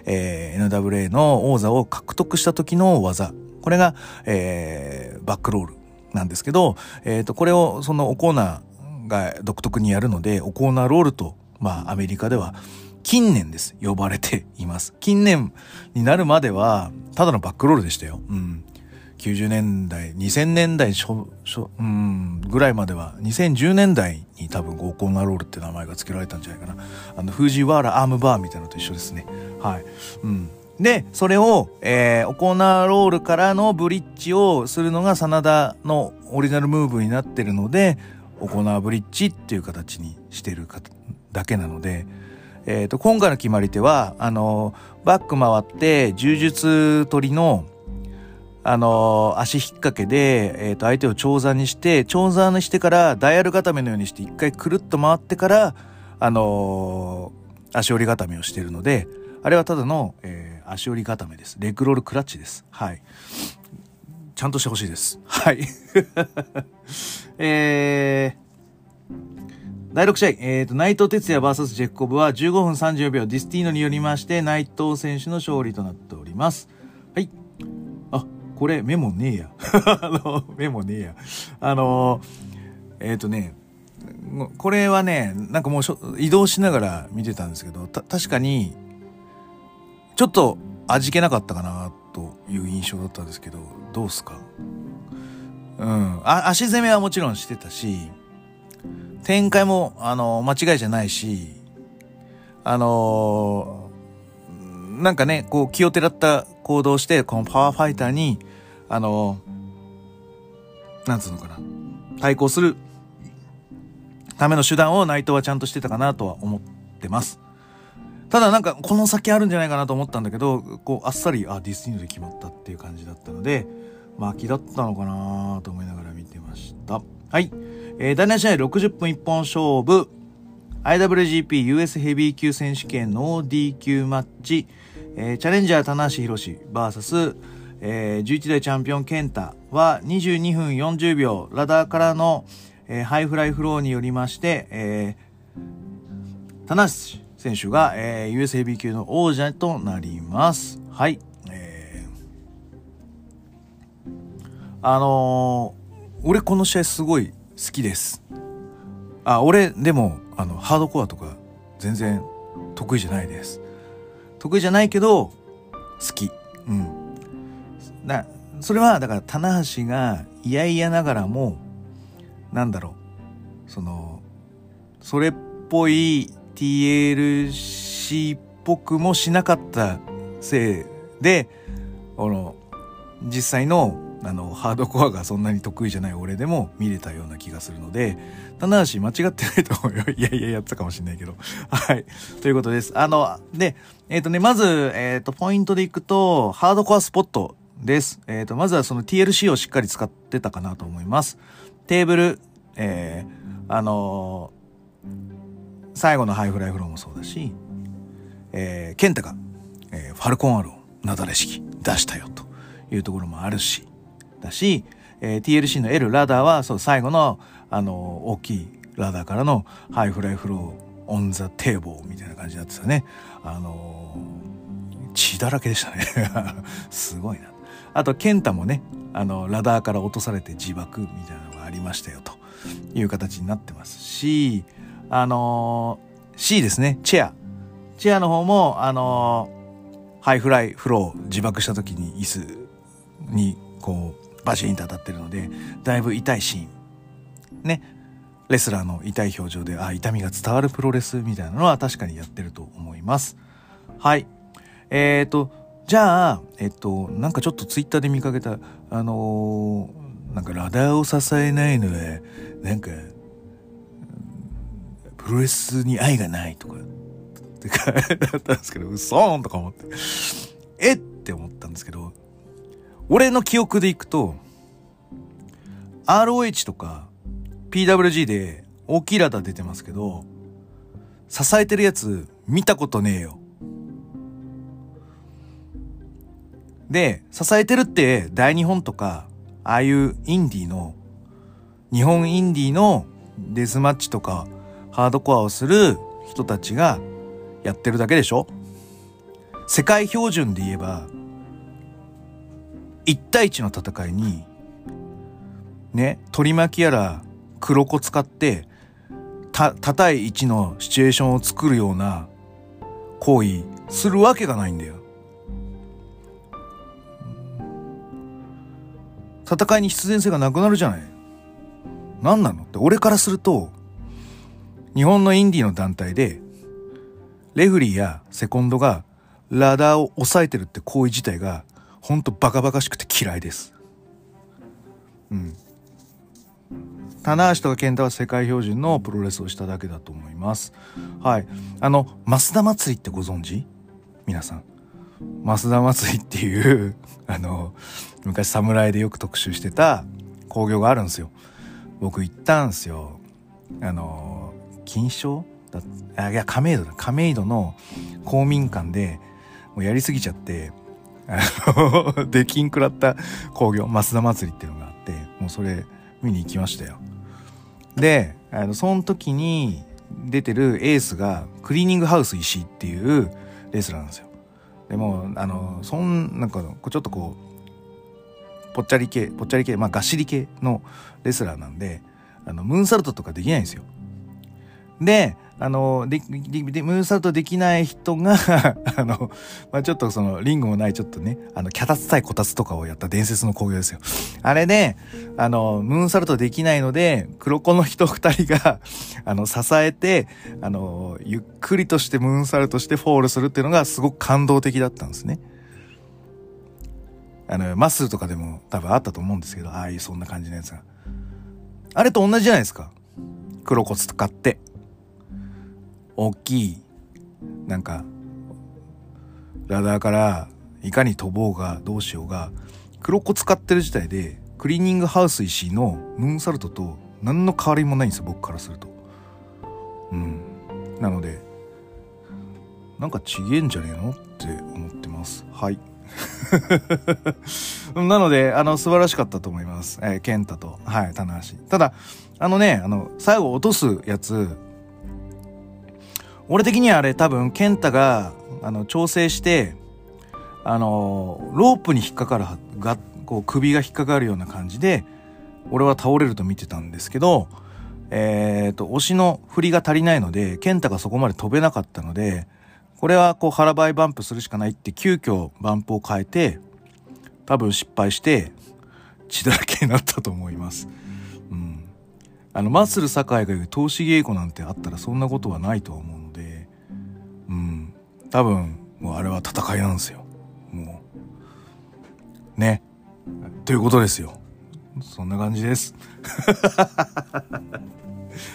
えー、NWA の王座を獲得した時の技。これが、えー、バックロールなんですけど、えっ、ー、と、これをそのオコーナーが独特にやるので、オコーナーロールと、まあ、アメリカでは近年です。呼ばれています。近年になるまでは、ただのバックロールでしたよ。うん。90年代、2000年代初、初、うん、ぐらいまでは、2010年代に多分合コンナロールって名前が付けられたんじゃないかな。あの、フージワーラアームバーみたいなのと一緒ですね。はい。うん。で、それを、えー、オコーナーロールからのブリッジをするのが真田のオリジナルムーブになってるので、オコーナーブリッジっていう形にしてるかだけなので、えっ、ー、と、今回の決まり手は、あの、バック回って、柔術取りの、あの、足引っ掛けで、えっ、ー、と、相手を長座にして、長座にしてから、ダイヤル固めのようにして、一回くるっと回ってから、あのー、足折り固めをしているので、あれはただの、えー、足折り固めです。レッグロールクラッチです。はい。ちゃんとしてほしいです。はい。えー、第6試合、えっ、ー、と、内藤哲也 VS ジェッコブは15分30秒ディスティーノによりまして、内藤選手の勝利となっております。これメモねえや。あの、メモねえや。あの、えっ、ー、とね、これはね、なんかもう移動しながら見てたんですけど、確かに、ちょっと味気なかったかなという印象だったんですけど、どうすか？うん。あ、足攻めはもちろんしてたし、展開も、あの、間違いじゃないし、あのなんかね、こう気をてらった行動して、このパワーファイターにあの、なんつうのかな、対抗するための手段を内藤はちゃんとしてたかなとは思ってます。ただなんかこの先あるんじゃないかなと思ったんだけど、こうあっさり、あ、ディスニーで決まったっていう感じだったので、巻きだったのかなと思いながら見てました。はい。えー、第7試合60分一本勝負。IWGP US ヘビー級選手権の D 級マッチ。えー、チャレンジャー棚橋弘至 VS えー、11代チャンピオン KENTAは22分40秒ラダーからの、えー、ハイフライフローによりまして、えー、棚橋選手が、えー、US ヘビー級の王者となります。はい。えー、あのー、俺この試合すごい好きです。あ、俺でも、あの、ハードコアとか全然得意じゃないです。得意じゃないけど、好き。うん。なそれはだから棚橋が嫌々ながらもなんだろう。そのそれっぽい TLC っぽくもしなかったせいでこの実際のあのハードコアがそんなに得意じゃない俺でも見れたような気がするので棚橋間違ってないと思うよ。いやいややってたかもしれないけど。はい。ということです。あのでえっ、ー、とねまずえっ、ー、とポイントでいくとハードコアスポット。です。えっ、ー、とまずはその TLC をしっかり使ってたかなと思います。テーブルえー、あの最後のハイフライフローもそうだしえー、ケンタが、えー、ファルコンアローなだれ式出したよというところもあるしだし、えー、TLC の L ラダーはそう最後のあの大きいラダーからのハイフライフロー on the table みたいな感じになってたね。あのー、血だらけでしたね。すごいな。あとケンタもねあのラダーから落とされて自爆みたいなのがありましたよという形になってますしあのー、C ですねチェア。チェアの方もあのー、ハイフライフロー自爆した時に椅子にこうバシーンと当たってるのでだいぶ痛いシーン。ね。レスラーの痛い表情であ痛みが伝わるプロレスみたいなのは確かにやってると思います。はい。えっ、ー、とじゃあえっとなんかちょっとツイッターで見かけたあのー、なんかラダーを支えないのはなんかプロレスに愛がないとかって書いてあったんですけど、うそーんとか思って。えって思ったんですけど、俺の記憶でいくと、ROH とか PWG で大きいラダー出てますけど、支えてるやつ見たことねえよ。で、支えてるって大日本とか、ああいうインディーの、日本インディーのデスマッチとかハードコアをする人たちがやってるだけでしょ？世界標準で言えば1対1の戦いに、ね、取り巻きやら黒子使って、た、た対1のシチュエーションを作るような行為するわけがないんだよ。戦いに必然性がなくなるじゃない。何なのって俺からすると、日本のインディーの団体で、レフリーやセコンドがラダーを押さえてるって行為自体がほんとバカバカしくて嫌いです。うん。棚橋とか健太は世界標準のプロレスをしただけだと思います。はい。あの、増田祭りってご存知？皆さん。増田祭りっていう あの、昔侍でよく特集してた工業があるんですよ。僕行ったんですよ。あの、金賞？だあいや、亀戸だ。亀戸の公民館でもうやりすぎちゃって、あの、出禁食らった工業、増田祭りっていうのがあって、もうそれ見に行きましたよ。で、あの、その時に出てるエースが、クリーニングハウス石井っていうレースなんですよ。でも、あの、そん、なんか、ちょっとこう、ぽっちゃり系、ぽっちゃり系、まあ、がっしり系のレスラーなんで、あの、ムーンサルトとかできないんですよ。で、あの、で、で、ムーンサルトできない人が あの、まあ、ちょっとその、リングもないちょっとね、あの、脚立対こたつとかをやった伝説の工業ですよ。あれで、あの、ムーンサルトできないので、黒子の人二人が、あの、支えて、あの、ゆっくりとしてムーンサルトしてフォールするっていうのがすごく感動的だったんですね。あの、マッスルとかでも多分あったと思うんですけど、ああいうそんな感じのやつが。あれと同じじゃないですか。黒子使って。大きいなんかラダーからいかに飛ぼうがどうしようが黒子使ってる時代でクリーニングハウス石のムーンサルトと何の変わりもないんですよ僕からすると。うん。なのでなんかちげえんじゃねえのって思ってます。はい。なので、あの、素晴らしかったと思います。えー、ケンタと、はい、棚橋。ただ、あのね、あの、最後落とすやつ、俺的にはあれ多分、健太が、あの、調整して、あの、ロープに引っかかる、が、こう、首が引っかかるような感じで、俺は倒れると見てたんですけど、えっ、ー、と、押しの振りが足りないので、健太がそこまで飛べなかったので、これはこう腹ばいバンプするしかないって急遽バンプを変えて、多分失敗して血だらけになったと思います。うん。あの、マッスル酒井が言う投資稽古なんてあったらそんなことはないと思う多分、もうあれは戦いなんですよ。もうね。ということですよ。そんな感じです。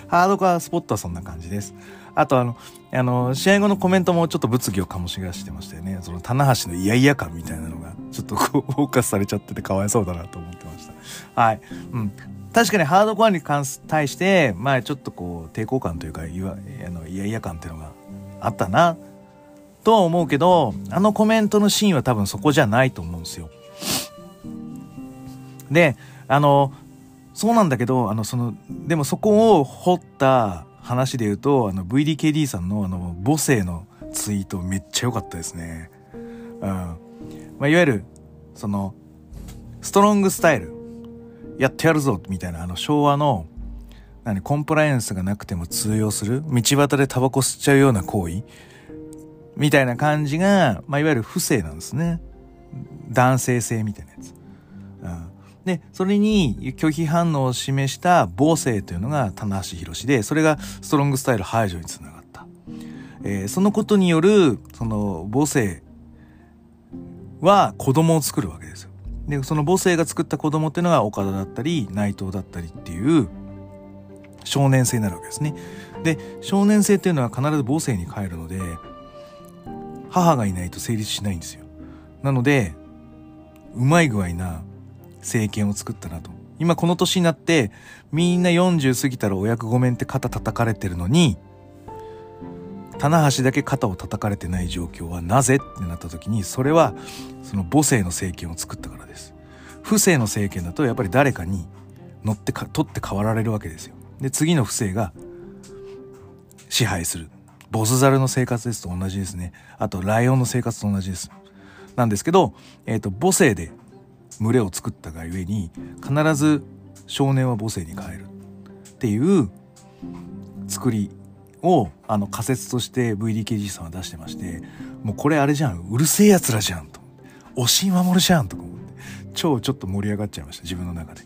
ハードコアスポットはそんな感じです。あとあの、あの、試合後のコメントもちょっと物議を醸し出してましたよね。その、棚橋の嫌々感みたいなのが、ちょっとこう、フォーカスされちゃっててかわいそうだなと思ってました。はい。うん。確かにハードコアに関す、対して、まあちょっとこう、抵抗感というか、いわ、あの、嫌々感っていうのがあったな、とは思うけど、あのコメントのシーンは多分そこじゃないと思うんですよ。で、あの、そうなんだけど、あの、その、でもそこを掘った話で言うと、あの、VDKD さんのあの、母性のツイートめっちゃ良かったですね。うん。まあ、いわゆる、その、ストロングスタイル、やってやるぞ、みたいな、あの、昭和の、何、コンプライアンスがなくても通用する、道端でタバコ吸っちゃうような行為みたいな感じが、まあ、いわゆる不正なんですね。男性性みたいなやつ。うん。で、それに拒否反応を示した母性というのが棚橋宏で、それがストロングスタイル排除につながった。えーそのことによる、その母性は子供を作るわけですよ。で、その母性が作った子供っていうのが岡田だったり、内藤だったりっていう少年性になるわけですね。で、少年性っていうのは必ず母性に帰るので、母がいないと成立しないんですよ。なので、うまい具合な政権を作ったなと。今この年になって、みんな40過ぎたらお役御免って肩叩かれてるのに、棚橋だけ肩を叩かれてない状況はなぜってなった時に、それはその母性の政権を作ったからです。不正の政権だとやっぱり誰かに乗ってか、取って代わられるわけですよ。で、次の不正が支配する。ボスザルの生活ですと同じですね。あと、ライオンの生活と同じです。なんですけど、えっ、と、母性で群れを作ったがゆえに、必ず少年は母性に変えるっていう作りを、あの、仮説として VDKG さんは出してまして、もうこれあれじゃん、うる星やつらじゃんと。押井守じゃんとか思って、超ちょっと盛り上がっちゃいました、自分の中で。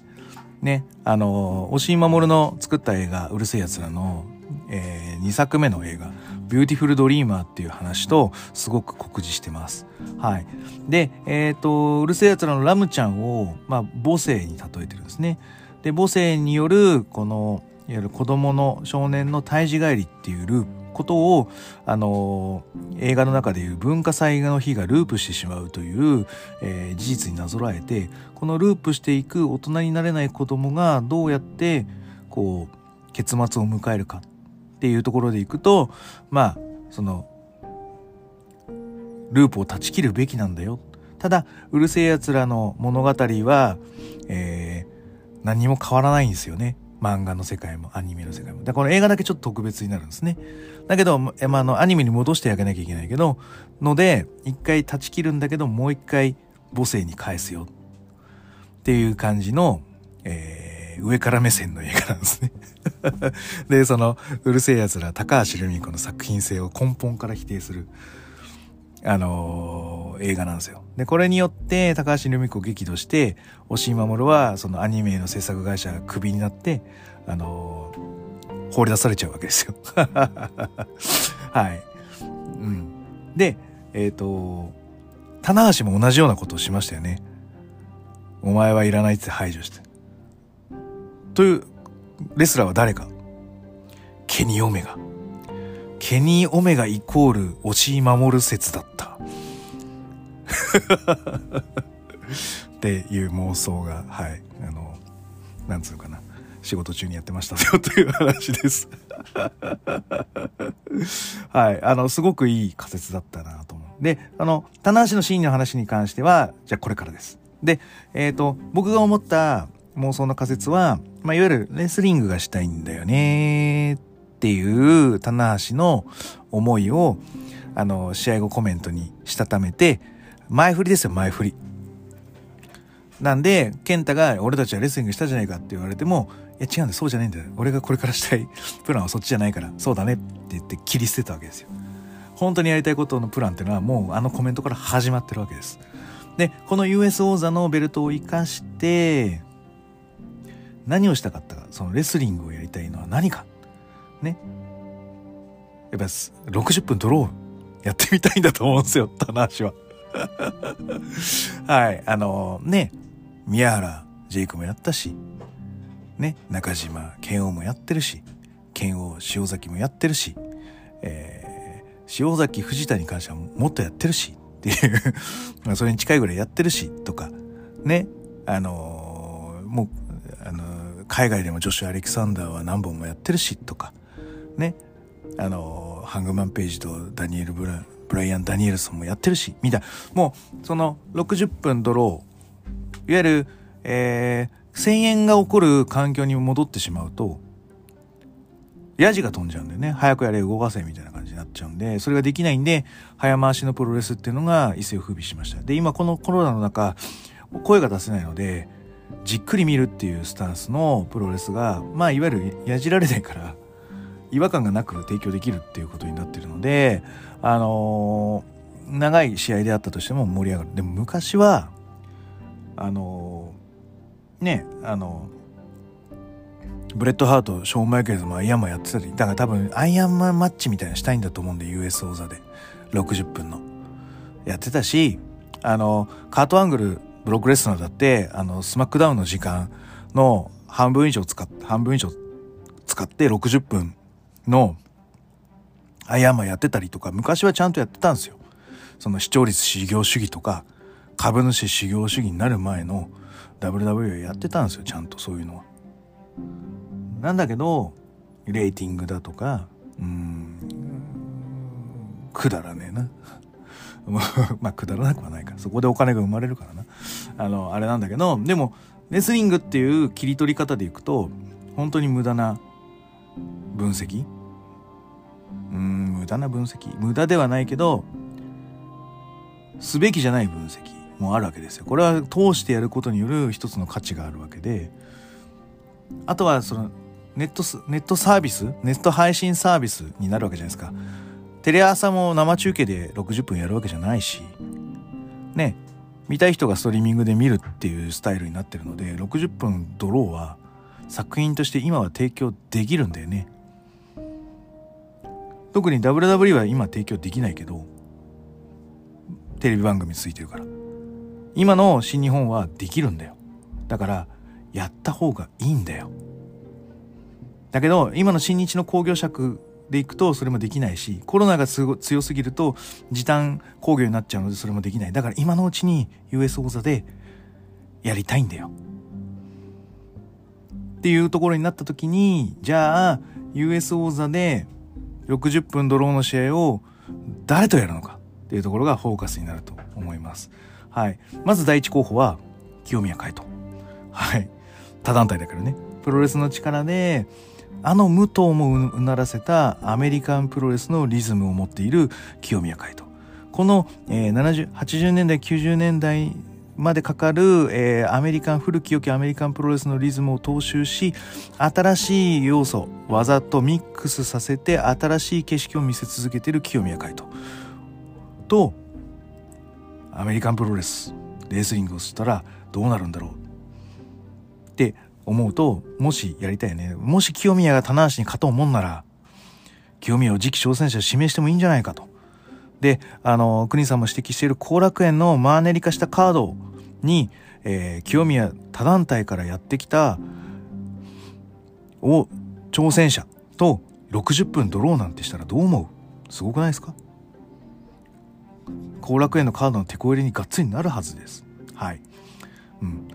ね、あの、押井守の作った映画、うる星やつらの、え2作目の映画、ビューティフルドリーマーっていう話と、すごく酷似してます。はい。で、えっ、と、うる星やつらのラムちゃんを、まあ、母性に例えてるんですね。で、母性による、この、いわゆる子供の少年の胎児帰りっていうループ、ことを、あの映画の中でいう文化祭の日がループしてしまうという、えー事実になぞらえて、このループしていく大人になれない子供がどうやって、こう、結末を迎えるかっていうところでいくと、まあ、その、ループを断ち切るべきなんだよ。ただ、うるせえ奴らの物語は、えー何も変わらないんですよね。漫画の世界もアニメの世界も。だからこの映画だけちょっと特別になるんですね。だけど、ま、あの、アニメに戻してあげなきゃいけないけど、ので、一回断ち切るんだけど、もう一回母性に返すよ。っていう感じの、えー上から目線の映画なんですね。で、その、うるせえ奴ら、高橋留美子の作品性を根本から否定する。あのー映画なんですよ。で、これによって、高橋留美子を激怒して、押井守は、そのアニメの制作会社がクビになって、あのー放り出されちゃうわけですよ。はい。うん。で、えっ、と、棚橋も同じようなことをしましたよね。お前はいらないって排除して。という、レスラーは誰か？ケニー・オメガ。ケニー・オメガイコール押井守る説だった。っていう妄想が、はい、あの、なんつうかな。仕事中にやってましたよ という話です。はい。あの、すごくいい仮説だったなと思う。で、あの、棚橋のシーンの話に関しては、じゃあこれからです。で、えっ、と、僕が思った妄想の仮説は、まあ、いわゆるレスリングがしたいんだよねっていう棚橋の思いを、あの、試合後コメントにしたためて、前振りですよ、前振り。なんで、健太が俺たちはレスリングしたじゃないかって言われても、いや違うんだ、そうじゃないんだよ。俺がこれからしたい プランはそっちじゃないから、そうだねって言って切り捨てたわけですよ。本当にやりたいことのプランっていうのはもうあのコメントから始まってるわけです。で、この US 王座のベルトを活かして、何をしたかったか、そのレスリングをやりたいのは何か。ね。やっぱ60分ドローやってみたいんだと思うんですよ、棚橋は。はい、あのー、ね、宮原ジェイクもやったし、ね、中島健王もやってるし、健王塩崎もやってるし、えー、塩崎藤田に関してはもっとやってるし、っていう。それに近いぐらいやってるし、とか、ね、あのー、もう、海外でもジョシュ・アレキサンダーは何本もやってるし、とか、ね、あの、ハングマン・ページとダニエル・ブラブライアン・ダニエルソンもやってるし、みたいな。もう、その60分ドロー、いわゆる、えー、1000円が起こる環境に戻ってしまうと、ヤジが飛んじゃうんでね、早くやれ動かせみたいな感じになっちゃうんで、それができないんで、早回しのプロレスっていうのが一世を風靡しました。で、今このコロナの中、声が出せないので、じっくり見るっていうスタンスのプロレスが、まあ、いわゆるやじられないから、違和感がなく提供できるっていうことになってるので、あのー、長い試合であったとしても盛り上がる。でも昔は、あのー、ね、あのブレット・ハート、ショーン・マイケルズもアイアンマンやってたり、だから多分アイアンマンマッチみたいなしたいんだと思うんで、US 王座で。60分の。やってたし、あの、カートアングル、ブロックレスナーだって、あの、スマックダウンの時間の半分以上使って、半分以上使って60分のアイアンマンやってたりとか、昔はちゃんとやってたんですよ。その視聴率至上主義とか、株主至上主義になる前の WW やってたんですよ、ちゃんとそういうのは。なんだけど、レーティングだとか、うん、くだらねえな。まあ、くだらなくはないから。そこでお金が生まれるからな。あの、あれなんだけど、でも、レスリングっていう切り取り方でいくと、本当に無駄な分析。うん無駄な分析。無駄ではないけどすべきじゃない分析もあるわけですよ。これは通してやることによる一つの価値があるわけで。あとはそのネットネットサービス？ネット配信サービスになるわけじゃないですか。テレ朝も生中継で60分やるわけじゃないし。ね見たい人がストリーミングで見るっていうスタイルになってるので60分ドローは作品として今は提供できるんだよね。特に WWE は今提供できないけどテレビ番組ついてるから。今の新日本はできるんだよ。だからやった方がいいんだよ。だけど今の新日の興行尺でいくとそれもできないしコロナが強すぎると時短興行になっちゃうのでそれもできないだから今のうちに US 王座でやりたいんだよっていうところになった時にじゃあ US 王座で60分ドローの試合を誰とやるのか？っていうところがフォーカスになると思います。はい。まず第一候補は、清宮海斗。はい。他団体だけどね。プロレスの力で、あの武藤もうならせたアメリカンプロレスのリズムを持っている清宮海斗。この、えー、70、80年代、90年代までかかる、えー、アメリカン、古き良きアメリカンプロレスのリズムを踏襲し、新しい要素、技とミックスさせて新しい景色を見せ続けている清宮海斗と、アメリカンプロレス、レースリングをしたらどうなるんだろうって思うと、もしやりたいね。もし清宮が棚橋に勝とうもんなら、清宮を次期挑戦者指名してもいいんじゃないかと。で、あの、国さんも指摘している後楽園のマーネリ化したカードに、えー、清宮他団体からやってきた、を、挑戦者と60分ドローなんてしたらどう思う？すごくないですか？後楽園のカードの手こ入れにがっつりなるはずです。はい。うん。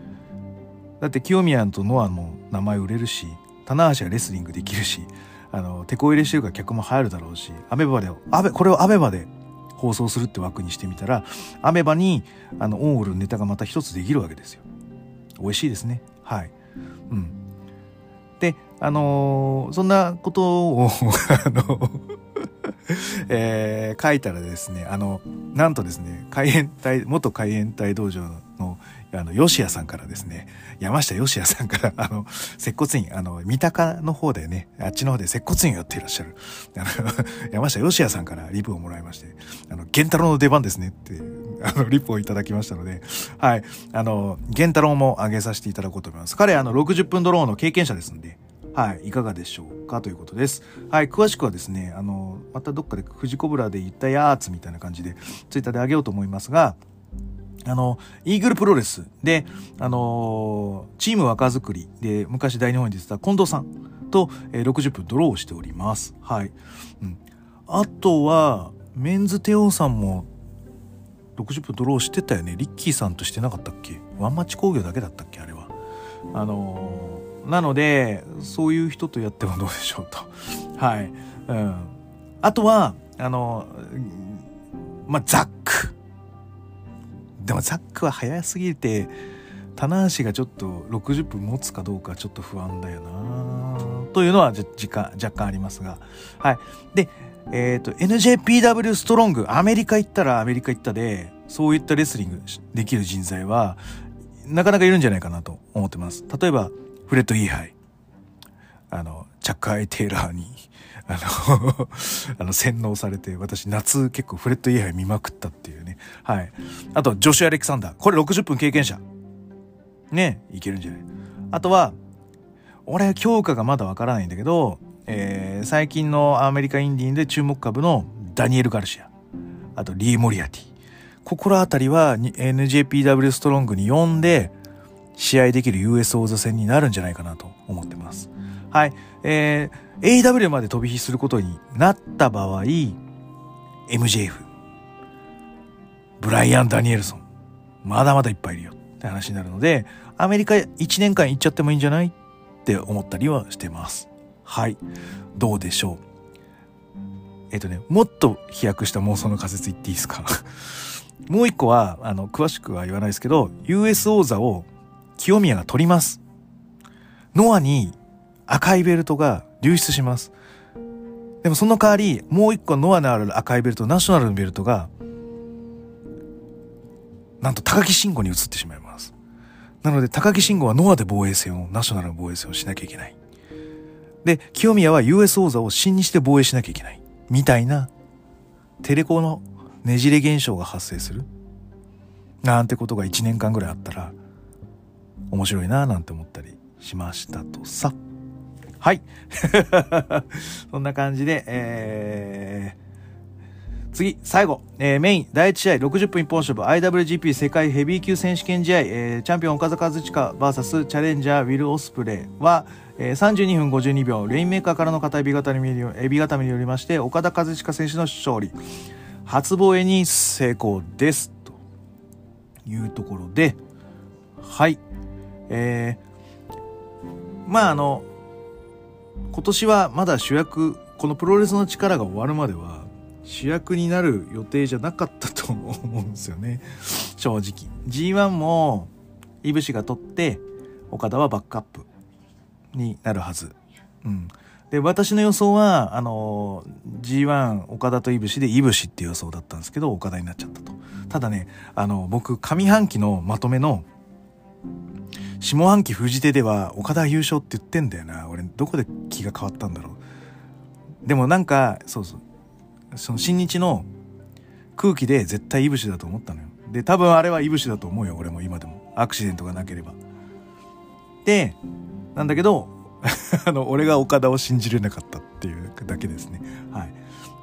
だって清宮とノアも名前売れるし、棚橋はレスリングできるし、あの、手こ入れしてるから客も入るだろうし、アベバで、アベ、これをアベバで放送するって枠にしてみたらアメバにあのオンオルネタがまた一つできるわけですよ。美味しいですね。はい。うん。であのー、そんなことを あのえー、書いたらですねあのなんとですね海援隊元海援隊道場のあの、吉谷さんからですね、山下吉谷さんから、あの、接骨院、あの、三鷹の方でね、あっちの方で接骨院をやっていらっしゃる、あの、山下吉谷さんからリプをもらいまして、あの、源太郎の出番ですねって、あの、リプをいただきましたので、はい、あの、源太郎も上げさせていただこうと思います。彼、あの、60分ドローンの経験者ですんで、はい、いかがでしょうかということです。はい、詳しくはですね、あの、またどっかで富士コブラで言ったやーつみたいな感じで、ツイッターであげようと思いますが、あの、イーグルプロレスで、あのーチーム若作りで昔大日本に出てた近藤さんと、えー60分ドローをしております。はい。うん。あとは、メンズテオさんも60分ドローしてたよね。リッキーさんとしてなかったっけ？ワンマッチ工業だけだったっけ？あれは。あのーなので、そういう人とやってもどうでしょうと。はい。うん。あとは、あのーまあ、ザック。でもザックは早すぎて、棚橋がちょっと60分持つかどうかちょっと不安だよなというのは時間若干ありますが。はい。で、えっ、と、NJPW ストロング、アメリカ行ったらアメリカ行ったで、そういったレスリングできる人材は、なかなかいるんじゃないかなと思ってます。例えば、フレッド・イーハイ。あの、チャック・アイ・テイラーに、あの、あの、洗脳されて、私夏結構フレッド・イー見まくったっていうね。はい。あと、ジョシュ・アレキサンダー。これ60分経験者。ね、いけるんじゃない？あとは、俺、強化がまだわからないんだけど、えー最近のアメリカインディーンで注目株のダニエル・ガルシア。あと、リー・モリアティ。ここらあたりは NJPW ストロングに呼んで、試合できる US 王座戦になるんじゃないかなと思ってます。はい。えー、AW まで飛び火することになった場合、MJF、ブライアン・ダニエルソン、まだまだいっぱいいるよって話になるので、アメリカ1年間行っちゃってもいいんじゃないって思ったりはしてます。はい。どうでしょう。えっ、とね、もっと飛躍した妄想の仮説言っていいですか？もう一個は、あの、詳しくは言わないですけど、US 王座を清宮が取ります。ノアに赤いベルトが流出します。でもその代わり、もう一個ノアのある赤いベルト、ナショナルのベルトが、なんと高木慎吾に移ってしまいます。なので高木慎吾はノアで防衛戦を、ナショナルの防衛戦をしなきゃいけない。で、清宮は US 王座を新にして防衛しなきゃいけない。みたいな、テレコのねじれ現象が発生する。なんてことが1年間ぐらいあったら、面白いなぁなんて思ったりしましたとさ。はい。そんな感じで、えー、次、最後、えーメイン、第1試合、60分一本勝負、IWGP 世界ヘビー級選手権試合、えーチャンピオン岡田和親 VS チャレンジャーウィル・オスプレイは、えー32分52秒、レインメーカーからの片エビ固めによりエビ固めによりまして、岡田和親選手の勝利、初防衛に成功です。というところで、はい。えー、まああの、今年はまだ主役、このプロレスの力が終わるまでは主役になる予定じゃなかったと思うんですよね。正直。G1 も、いぶしが取って、岡田はバックアップになるはず。うん。で、私の予想は、あの、G1 岡田といぶしでいぶしっていう予想だったんですけど、岡田になっちゃったと。ただね、あの、僕、上半期のまとめの、下半期藤手では岡田優勝って言ってんだよな。俺、どこで気が変わったんだろう。でもなんか、そうそう。その新日の空気で絶対いぶしだと思ったのよ。で、多分あれはいぶしだと思うよ。俺も今でも。アクシデントがなければ。で、なんだけど、あの、俺が岡田を信じれなかったっていうだけですね。はい。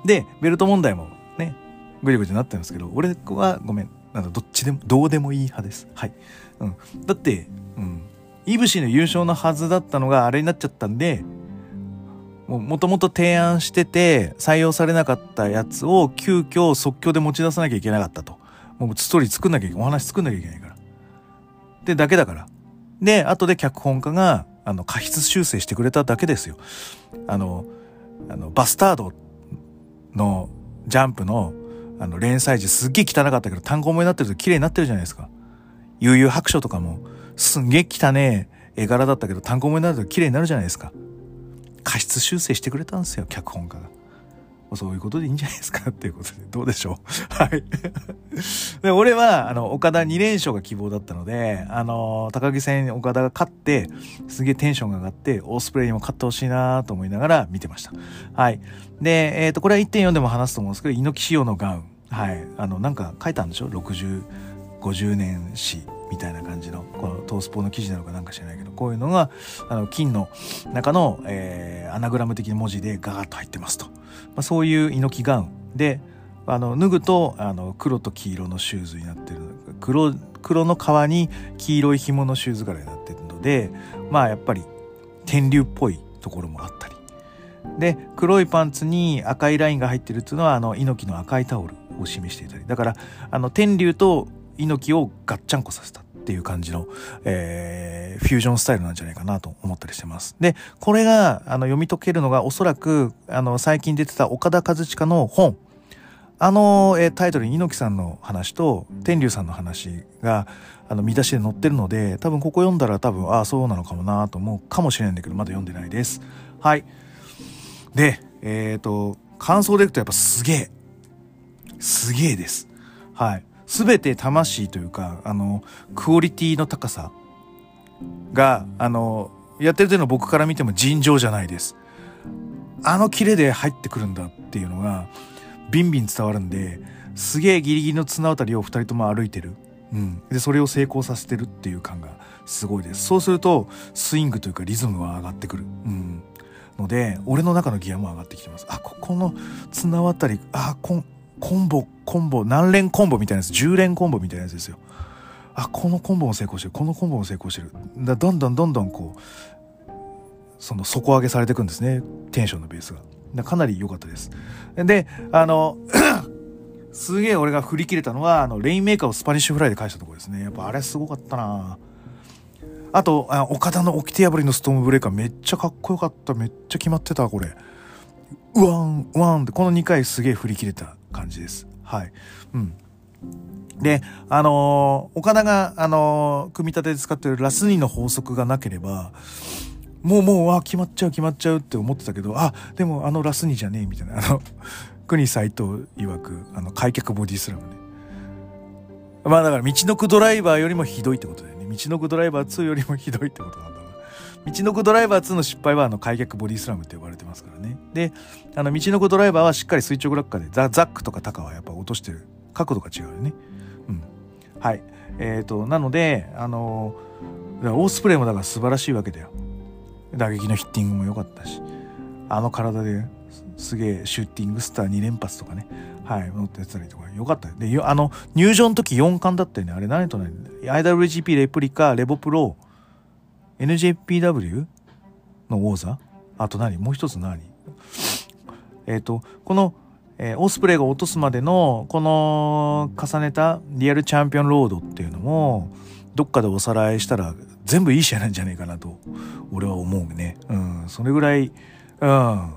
で、ベルト問題もね、ぐりぐりになってるんですけど、俺はごめん。なんだ、どっちでも、どうでもいい派です。はい。うん。だって、うん。いぶしの優勝のはずだったのがあれになっちゃったんで、もともと提案してて採用されなかったやつを急遽即興で持ち出さなきゃいけなかったと。もうストーリー作んなきゃいけない。お話作んなきゃいけないから。で、だけだから。で、後で脚本家が、あの、過失修正してくれただけですよ。あの、あの、バスタードのジャンプの、あの、連載時すっげえ汚かったけど単語思いになってると綺麗になってるじゃないですか。悠々白書とかも、すんげえ汚ねえ絵柄だったけど単語思いになると綺麗になるじゃないですか。過失修正してくれたんですよ、脚本家が。そういうことでいいんじゃないですかっていうことで、どうでしょう？はい。で、俺は、あの、岡田2連勝が希望だったので、あの、高木戦岡田が勝って、すげえテンションが上がって、オースプレイにも勝ってほしいなと思いながら見てました。はい。で、えっ、と、これは1.4でも話すと思うんですけど、猪木仕様のガウン。はい。あの、なんか書いたんでしょ ?60、50年史みたいな感じの、このトースポの記事なのかなんか知らないけど、こういうのが、あの、金の中の、えー、アナグラム的な文字でガーッと入ってますと。まあ、そういう猪木ガウンで、あの、脱ぐと、あの、黒と黄色のシューズになってる黒黒の革に黄色い紐のシューズ柄になってるのでまあやっぱり天竜っぽいところもあったり。で黒いパンツに赤いラインが入ってるっていうのはあの猪木の赤いタオルを示していたり。だからあの天竜と猪木をガッチャンコさせたっていう感じの、えー、フュージョンスタイルなんじゃないかなと思ったりしてます。で、これがあの読み解けるのがおそらくあの最近出てた岡田和親の本あの、えー、タイトルに猪木さんの話と天竜さんの話があの見出しで載ってるので多分ここ読んだら多分ああそうなのかもなと思うかもしれないんだけどまだ読んでないです。はい。で、えっ、ー、と、感想でいくとやっぱすげえ。すげえです。はい。すべて魂というか、あの、クオリティの高さが、あの、やってるというのは僕から見ても尋常じゃないです。あのキレで入ってくるんだっていうのが、ビンビン伝わるんで、すげえギリギリの綱渡りを二人とも歩いてる。うん。で、それを成功させてるっていう感がすごいです。そうすると、スイングというかリズムは上がってくる。うん。ので俺の中のギアも上がってきてますあここの綱渡りあコンコンボコンボ何連コンボみたいなやつ10連コンボみたいなやつですよ。あこのコンボも成功してる。このコンボも成功してる。だどんどんどんどんこうその底上げされていくんですね。テンションのベースが。かなり良かったです。であの すげえ俺が振り切れたのはあのレインメーカーをスパニッシュフライで返したところですね。やっぱあれすごかったな。あとあ岡田の掟破りのストームブレーカーめっちゃかっこよかった。めっちゃ決まってたこれ。うわんうわんってこの2回すげえ振り切れた。感じです。はい。うん。であのー、岡田があのー、組み立てで使ってるラスニの法則がなければもうもうあ決まっちゃう決まっちゃうって思ってたけどあでもあのラスニじゃねえみたいな。あの 国斎藤曰くあの開脚ボディスラムねまあだから道のくドライバーよりもひどいってことだよね。道のくドライバー2よりもひどいってことなんだ。道のくドライバー2の失敗はあの開脚ボディスラムって呼ばれてますからね。で、あの道のくドライバーはしっかり垂直落下でザザックとかタカはやっぱ落としてる角度が違うよね。うん。はい。えっ、ー、と、なので、あのオースプレイもだから素晴らしいわけだよ。打撃のヒッティングも良かったし、あの体ですげえシューティングスター2連発とかね。はい、乗ってたりとか、よかったで、あの、入場の時4冠だったよね。あれ何と何 ?IWGP レプリカ、レボプロ、NJPW の王座？あと何？もう一つ何？えっ、ー、と、この、えー、オスプレイが落とすまでの、この重ねたリアルチャンピオンロードっていうのも、どっかでおさらいしたら全部いい試合なんじゃないかなと、俺は思うね。うん、それぐらい、うん、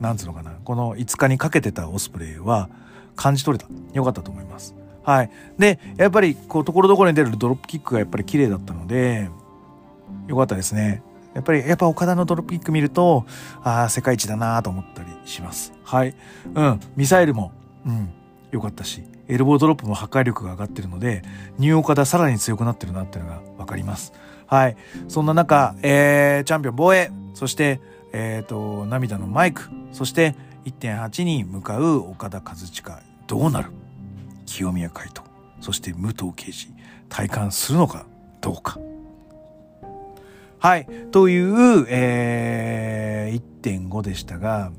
なんつうのかな。この5日にかけてたオスプレイは感じ取れた。よかったと思います。はい。でやっぱりこうところどころに出るドロップキックがやっぱり綺麗だったのでよかったですね。やっぱりやっぱ岡田のドロップキック見るとああ世界一だなと思ったりします。はい。うん。ミサイルもうん。良かったしエルボードロップも破壊力が上がってるのでニューオカダさらに強くなってるなっていうのが分かります。はい。そんな中、えー、チャンピオン防衛そしてえっ、ー、と、涙のマイク、そして1.8に向かう岡田和親、どうなる？清宮海斗、そして武藤敬司、体感するのかどうか。はい。という、えー、1.5でしたが、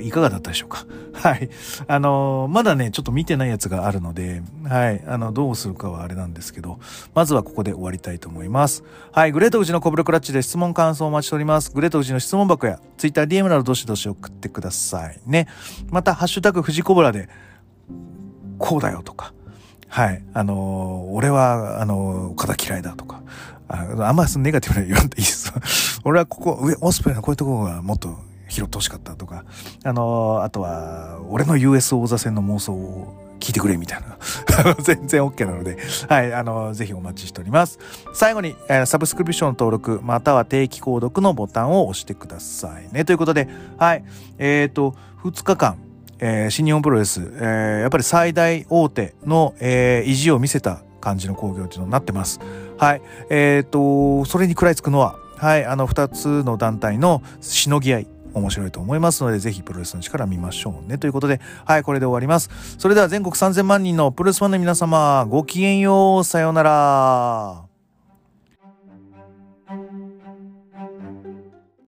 いかがだったでしょうか？はい。あの、まだね、ちょっと見てないやつがあるので、はい。あの、どうするかはあれなんですけど、まずはここで終わりたいと思います。はい。グレート富士のコブルクラッチで質問感想をお待ちしております。グレート富士の質問箱や、ツイッター DM などどしどし送ってくださいね。また、ハッシュタグ富士コブラで、こうだよとか、はい。あの、俺は、あのー、岡田嫌いだとか、ああんまネガティブな言わんでいいです。俺はここ、上、オスプレイのこういうところがもっと拾ってほしかったとか、あの、あとは、俺の US 王座戦の妄想を聞いてくれみたいな。全然 OK なので、はい、あの、ぜひお待ちしております。最後に、えー、サブスクリプション登録、または定期購読のボタンを押してくださいね。ということで、はい、えっ、ー、と、2日間、えー、新日本プロレス、えー、やっぱり最大大手の、えー、意地を見せた感じの興行というのになってます。はい。えっ、ー、と、それに食らいつくのは、はい、あの、二つの団体のしのぎ合い。面白いと思いますので、ぜひプロレスの力見ましょうね。ということで、はい、これで終わります。それでは全国3000万人のプロレスファンの皆様、ごきげんよう、さようなら。